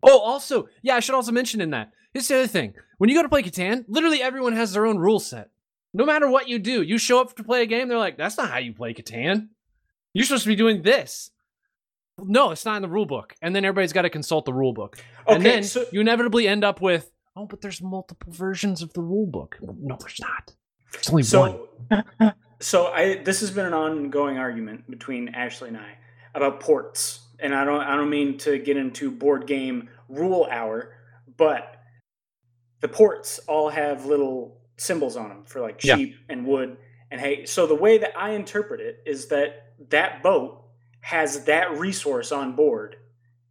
Oh, also, yeah, I should also mention in that. Here's the other thing. When you go to play Catan, literally everyone has their own rule set. No matter what you do, you show up to play a game, they're like, that's not how you play Catan. You're supposed to be doing this. No, it's not in the rule book. And then everybody's got to consult the rule book. and Okay, then so you inevitably end up with, oh, but there's multiple versions of the rule book. No, there's not. There's only one. so *laughs* so I this has been an ongoing argument between Ashley and I about ports, and I don't I don't mean to get into board game rule hour, but the ports all have little symbols on them for like Yeah. sheep and wood and hay. So the way that I interpret it is that that boat has that resource on board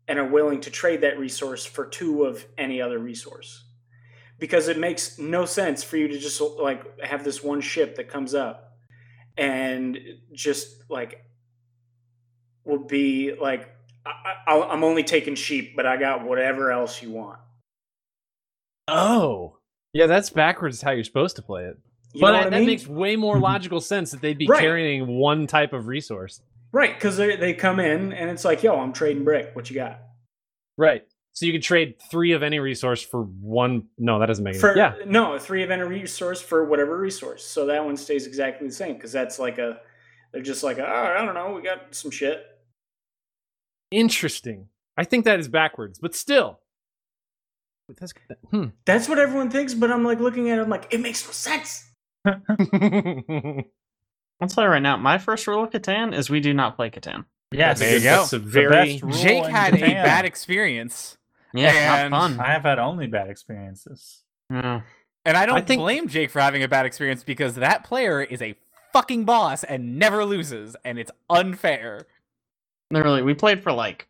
and are willing to trade that resource for two of any other resource because it makes no sense for you to just like have this one ship that comes up and just like will be like I, I, I'm only taking sheep, but I got whatever else you want. Oh. Yeah, that's backwards how you're supposed to play it. You but know that, what I that mean? makes way more mm-hmm. logical sense that they'd be Right. carrying one type of resource. right because they they come in and it's like, yo, I'm trading brick. What you got? Right. So you could trade three of any resource for one. No, that doesn't make For sense. Yeah. no three of any resource for whatever resource. So that one stays exactly the same because that's like a they're just like oh, I don't know, we got some shit. Interesting. I think that is backwards, but still. That's hmm. That's what everyone thinks, but I'm like looking at it, I'm like, it makes no sense. *laughs* I'll tell you right now, my first rule of Catan is we do not play Catan. Yes, There you go. That's a very. Jake in had a bad experience. Yeah, And- not fun. I have had only bad experiences. Yeah. And I don't I think- blame Jake for having a bad experience because that player is a fucking boss and never loses, and it's unfair. Literally, we played for like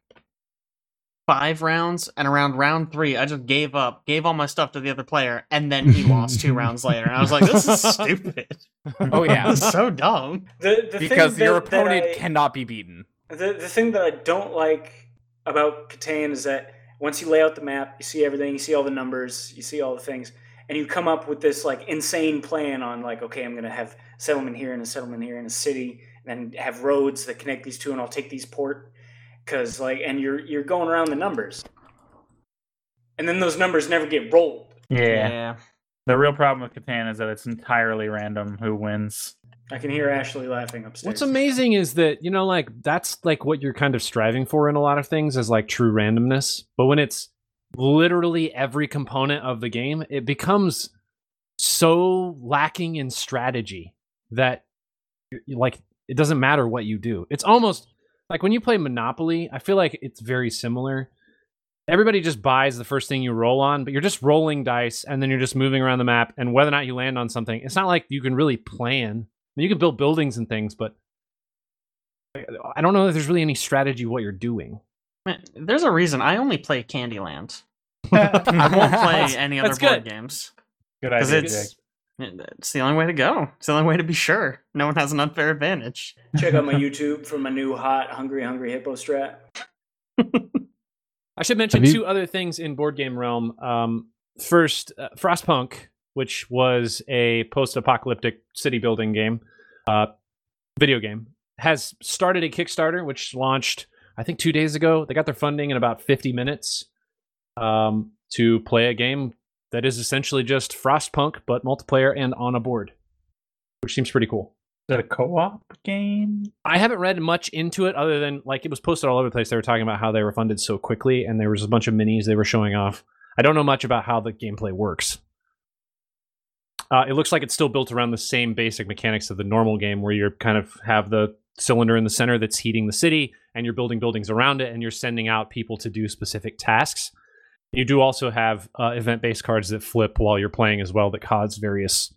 five rounds, and around round three, I just gave up, gave all my stuff to the other player, and then he lost two *laughs* rounds later. And I was like, this is stupid. *laughs* Oh yeah, *laughs* This is so dumb. The, the because thing your that- that opponent I- cannot be beaten. The the thing that I don't like about Catan is that once you lay out the map, you see everything, you see all the numbers, you see all the things, and you come up with this like insane plan on like, okay, I'm gonna have settlement here and a settlement here in a city, and then have roads that connect these two, and I'll take these port because like, and you're you're going around the numbers, and then those numbers never get rolled. Yeah. The real problem with Catan is that it's entirely random who wins. I can hear Ashley laughing upstairs. What's amazing is that, you know, like that's like what you're kind of striving for in a lot of things is like true randomness. But when it's literally every component of the game, it becomes so lacking in strategy that like it doesn't matter what you do. It's almost like when you play Monopoly, I feel like it's very similar. Everybody just buys the first thing you roll on, but you're just rolling dice and then you're just moving around the map and whether or not you land on something, it's not like you can really plan. I mean, you can build buildings and things, but I don't know if there's really any strategy what you're doing. Man, there's a reason I only play Candyland. *laughs* I won't play any other That's board good. games. Good Because idea, it's, it's the only way to go. It's the only way to be sure. No one has an unfair advantage. Check out my *laughs* YouTube for my new hot hungry hungry hippo strat. I should mention Have you- two other things in board game realm. Um, first, uh, Frostpunk, which was a post-apocalyptic city building game, uh, video game, has started a Kickstarter, which launched I think two days ago. They got their funding in about 50 minutes um, to play a game that is essentially just Frostpunk but multiplayer and on a board, which seems pretty cool. Is it a co-op game? I haven't read much into it other than like it was posted all over the place. They were talking about how they were funded so quickly and there was a bunch of minis they were showing off. I don't know much about how the gameplay works. Uh, it looks like it's still built around the same basic mechanics of the normal game where you kind of have the cylinder in the center that's heating the city and you're building buildings around it and you're sending out people to do specific tasks. You do also have uh, event-based cards that flip while you're playing as well that cause various,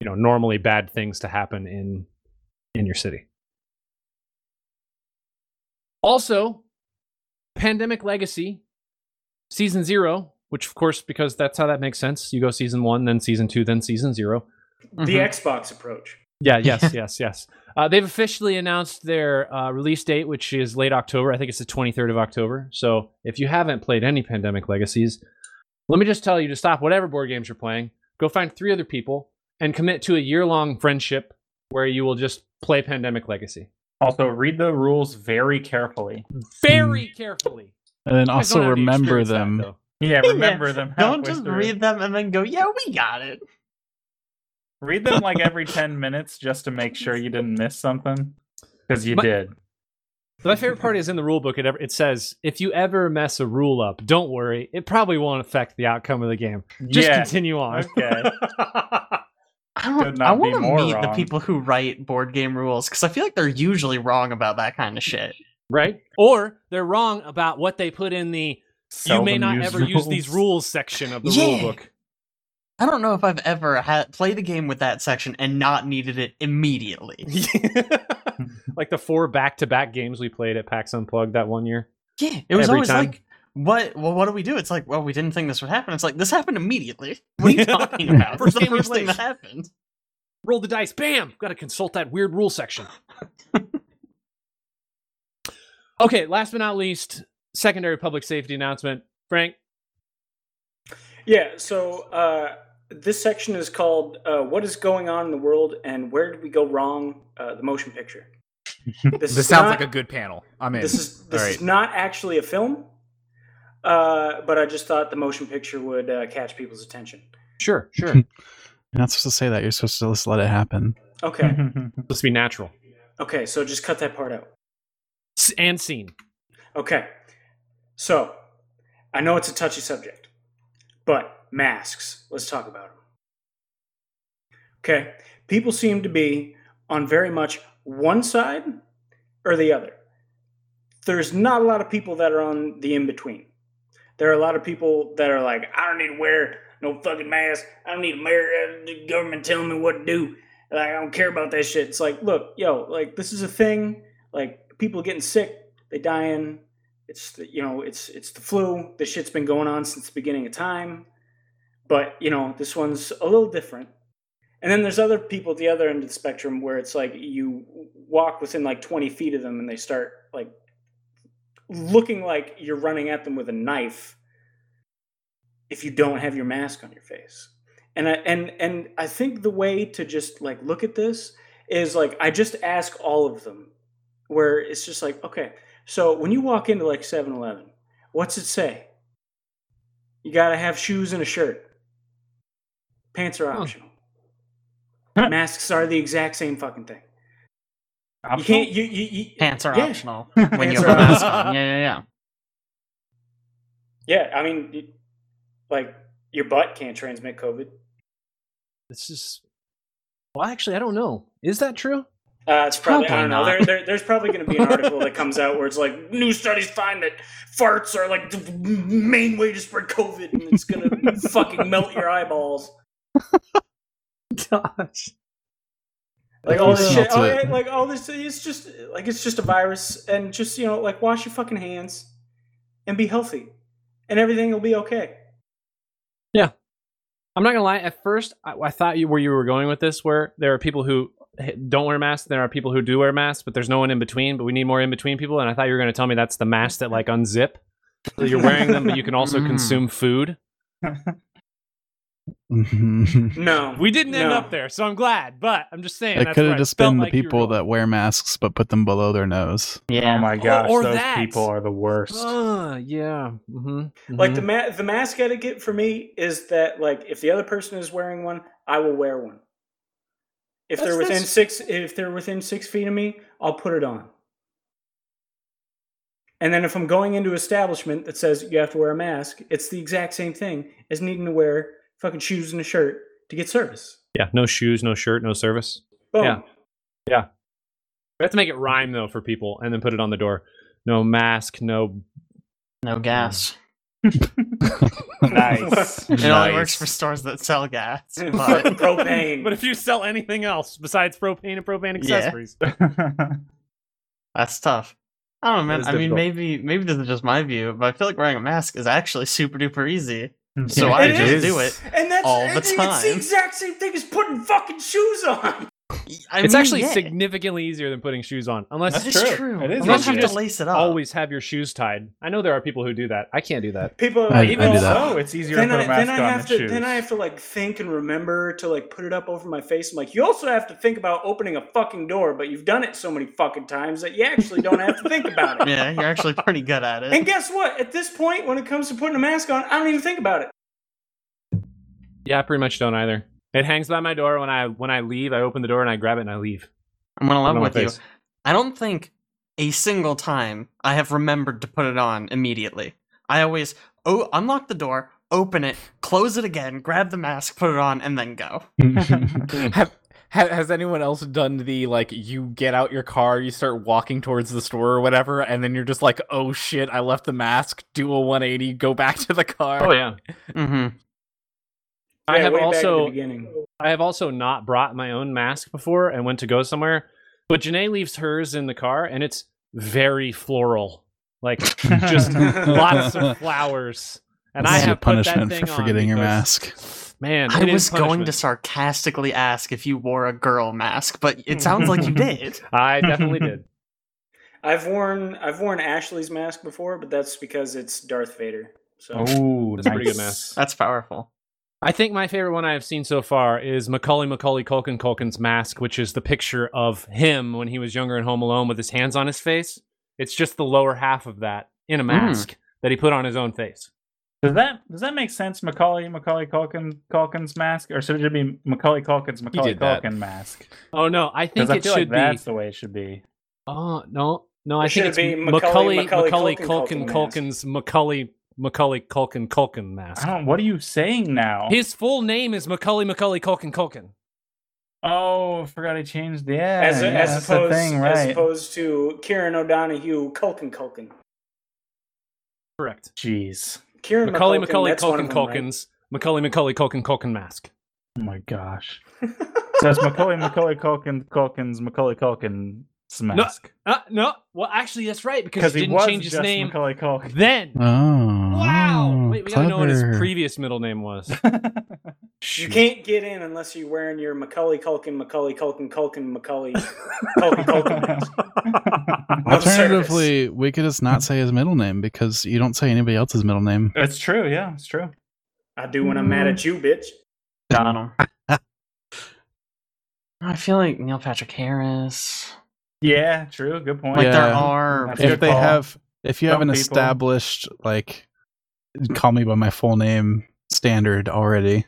you know, normally bad things to happen in in your city. Also, Pandemic Legacy Season 0, which of course because that's how that makes sense. You go season 1, then season 2, then season 0. The Mhm. Xbox approach. Yeah, yes, yes, yes. Uh, they've officially announced their uh, release date, which is late October. I think it's the 23rd of October. So if you haven't played any Pandemic Legacies, let me just tell you to stop whatever board games you're playing, go find three other people, and commit to a year long friendship where you will just play Pandemic Legacy. Also, read the rules very carefully. Very carefully. and then also don't have to remember them that, them. though. Yeah, Yeah, remember them. Don't just through. read them and then go, yeah, we got it. Read them like every *laughs* 10 minutes just to make sure you didn't miss something. Because you My- did. My favorite part is in the rule book. It ever, it says if you ever mess a rule up, don't worry. It probably won't affect the outcome of the game. Just yeah. continue on. *laughs* Okay. I don't. I want to more meet the people who write board game rules because I feel like they're usually wrong about that kind of shit. right? Or they're wrong about what they put in the you may not used ever use these rules section of the Yeah. rule book. I don't know if I've ever had played a game with that section and not needed it immediately. *laughs* like the four back-to-back games we played at PAX Unplugged that one year. Yeah, it was Every always time. like, what? Well, what do we do? It's like, well, we didn't think this would happen. It's like this happened immediately. What are you *laughs* talking about? First First the first thing that happened. Roll the dice, bam! Got to consult that weird rule section. *laughs* okay, last but not least, secondary public safety announcement. Frank, Yeah, so uh, this section is called uh, What is Going On in the World and Where Did We Go Wrong? Uh, the motion picture. *laughs* This is sounds not- like a good panel. I'm in. This is this All is not actually a film, uh, but I just thought the motion picture would uh, catch people's attention. sure, sure. You're not supposed to say that. You're supposed to just let it happen. Okay, *laughs* Let's be natural. okay, so just cut that part out. S- And scene. Okay, so I know it's a touchy subject, but masks. Let's talk about them. Okay, people seem to be on very much one side or the other. There's not a lot of people that are on the in between. There are a lot of people that are like, I don't need to wear no fucking mask. I don't need America, uh, the government telling me what to do. Like, I don't care about that shit. It's like, look, yo, like this is a thing. Like people getting sick, they dying. It's the, you know, it's it's the flu. This shit's been going on since the beginning of time. But you know, this one's a little different. And then there's other people at the other end of the spectrum where it's like you walk within like 20 feet of them and they start like looking like you're running at them with a knife if you don't have your mask on your face. And I and and I think the way to just like look at this is like I just ask all of them where it's just like okay, so when you walk into like 7-Eleven, what's it say? You got to have shoes and a shirt. Pants are Huh. optional. Masks are the exact same fucking thing. You can't you you, you Pants are yeah. optional *laughs* when Pants you have are a mask on. Yeah, yeah, yeah. Yeah, I mean, you- like your butt can't transmit COVID. This is. Well, actually, I don't know. Is that true? Uh, it's probably, I don't know. There, there, there's probably going to be an *laughs* article that comes out where it's like new studies find that farts are like the main way to spread COVID, and it's going *laughs* to fucking melt your eyeballs. Gosh. Like all this shit. it- like all this. It's just like it's just a virus, and just you know, like wash your fucking hands and be healthy, and everything will be okay. Yeah, I'm not gonna lie. At first, I, I thought you where you were going with this, where there are people who don't wear masks, there are people who do wear masks, but there's no one in between. But we need more in between people. And I thought you were gonna tell me that's the mask that like unzip, so you're wearing them, but you can also Mm. consume food. No, We didn't end No. up there, so I'm glad. But I'm just saying it that's could where have I just felt been the like you were people that wear masks but put them below their nose. Yeah. Oh my gosh, or those that. people are the worst. Uh, yeah. Mm-hmm. Like the ma- the mask etiquette for me is that like if the other person is wearing one, I will wear one. If they're within that's- six, if they're within six feet of me, I'll put it on. And then if I'm going into establishment that says you have to wear a mask, it's the exact same thing as needing to wear fucking shoes and a shirt to get service. yeah. No shoes, no shirt, no service. Boom. Yeah. We have to make it rhyme though for people, and then put it on the door. No mask, no. No gas. *laughs* nice. *laughs* It only works for stores that sell gas. *laughs* But propane. But if you sell anything else besides propane and propane Yeah. accessories, that's tough. I don't know, man. It is I mean, maybe maybe this is just my view, but I feel like wearing a mask is actually super duper easy. So I It just is. do it. and that's all the it's, It's the exact same thing as putting fucking shoes on. I it's mean, actually yeah, significantly easier than putting shoes on, unless That That's is true. true. It is Unless you have Just to lace it up. always have your shoes tied. I know there are people who do that. I can't do that. People are I- like, I "Well, do oh, that. Oh, it's easier then to put I, a mask then I on have to shoes. then I have to like think and remember to like put it up over my face. I'm like, you also have to think about opening a fucking door, but you've done it so many fucking times that you actually don't have to think about it. *laughs* Yeah, you're actually pretty good at it. And guess what? At this point, when it comes to putting a mask on, I don't even think about it. Yeah, I pretty much don't either. It hangs by my door when I when I leave. I open the door and I grab it and I leave. I'm gonna love on my with you. I don't think a single time I have remembered to put it on immediately. I always oh unlock the door, open it, close it again, grab the mask, put it on, and then go. *laughs* *laughs* Have, ha, has anyone else done the like you get out your car, you start walking towards the store or whatever, and then you're just like, oh shit, I left the mask, do a 180, go back *laughs* to the car. Oh yeah. Mm-hmm. I have way back at the also. I have also not brought my own mask before and went to go somewhere. But Janae leaves hers in the car and it's very floral. Like *laughs* just lots of *laughs* flowers. And I This is have a punishment put that for thing on forgetting your mask. Man, I was going to sarcastically ask if you wore a girl mask, but it *laughs* sounds like you did. I definitely did. I've worn I've worn Ashley's mask before, but that's because it's Darth Vader. So Oh, That's a pretty good mask. That's powerful. I think my favorite one I have seen so far is Macaulay Macaulay Culkin Culkin's mask, which is the picture of him when he was younger in Home Alone with his hands on his face. It's just the lower half of that in a hmm. mask that he put on his own face. Does that does that make sense? Macaulay Macaulay Culkin Culkin's mask, or should it be Macaulay Culkin's Macaulay did that. Culkin mask? Oh no, I think I it feel should like that's the way it should be. Oh no, no, Or I should think it's be Macaulay Macaulay- Macaulay Macaulay Culkin Culkin Culkin Culkin's Macaulay Macaulay Culkin Culkin mask. I don't. What are you saying now? His full name is Macaulay Macaulay Culkin Culkin. oh, I forgot I changed. Yeah, as, yeah, as that's the opposed thing, as opposed to Kieran O'Donohue Culkin Culkin. Correct. Jeez. Kieran Macaulay McCulkin, Macaulay that's one Culkin of them, right? Culkin's Macaulay Macaulay Culkin Culkin mask. Oh my gosh. *laughs* So it's Macaulay Macaulay Culkin Culkin's Macaulay Culkin mask. Uh, no, well, actually, that's right because Because he he didn't was change his just name Macaulay Culkin. then. Oh. Wow! Wait, we gotta know what his previous middle name was. *laughs* You can't get in unless you're wearing your Macaulay Culkin, Macaulay Culkin, Culkin, Macaulay Culkin, Culkin *laughs* mask. Alternatively, we could just not say his middle name because you don't say anybody else's middle name. That's true, yeah, it's true. I do when I'm mad at you, bitch. Got *laughs* him. I feel like Neil Patrick Harris. Yeah, true. Good point. Like there Yeah. are. That's if they call. have, if you have an people- established like, call me by my full name standard already.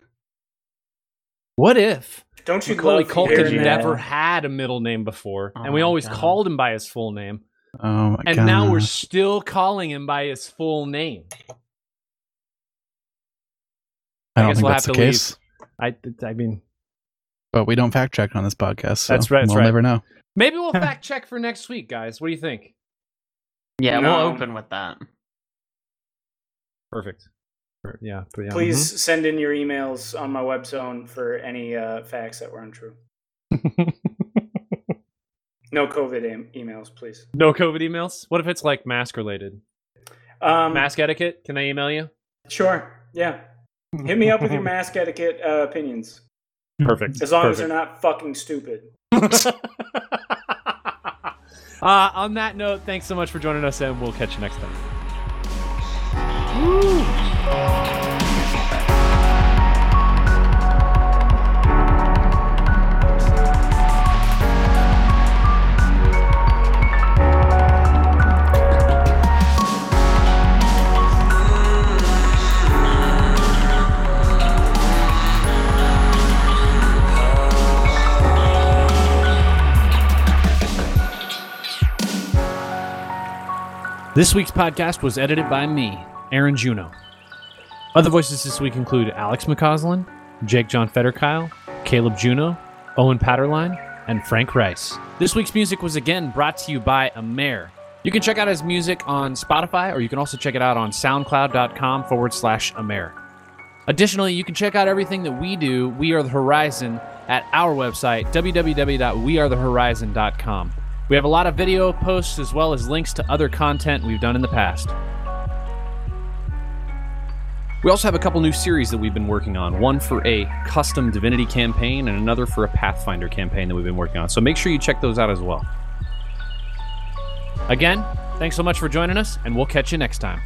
What if Don't you Macaulay love the Culkin internet? never had a middle name before, Oh and we always God. called him by his full name, Oh my and god! now we're still calling him by his full name? I I don't guess think we'll that's have the to case, I, I mean, but we don't fact check on this podcast. So That's right, that's We'll right. never know. maybe we'll *laughs* fact check for next week, guys. What do you think? Yeah, No. we'll open with that. Perfect. Per- Yeah. but yeah, Please send in your emails on my web zone for any uh, facts that were untrue. *laughs* No COVID em- emails, please. no COVID emails. What if it's like mask related? Um, Mask etiquette? Can they email you? Sure. Yeah. Hit me up with your *laughs* mask etiquette uh, opinions. Perfect. As long as they're not fucking stupid. *laughs* uh, on that note, thanks so much for joining us, and we'll catch you next time. This week's podcast was edited by me, Aaron Juno. Other voices this week include Alex McCausland, Jake John Fetterkyle, Caleb Juno, Owen Patterline, and Frank Rice. This week's music was again brought to you by Amer. You can check out his music on Spotify, or you can also check it out on soundcloud.com forward slash Amer. Additionally, you can check out everything that we do, We Are the Horizon, at our website, www.wearethehorizon.com. We have a lot of video posts as well as links to other content we've done in the past. We also have a couple new series that we've been working on one for a custom Divinity campaign and another for a Pathfinder campaign that we've been working on. So make sure you check those out as well. Again, thanks so much for joining us, and we'll catch you next time.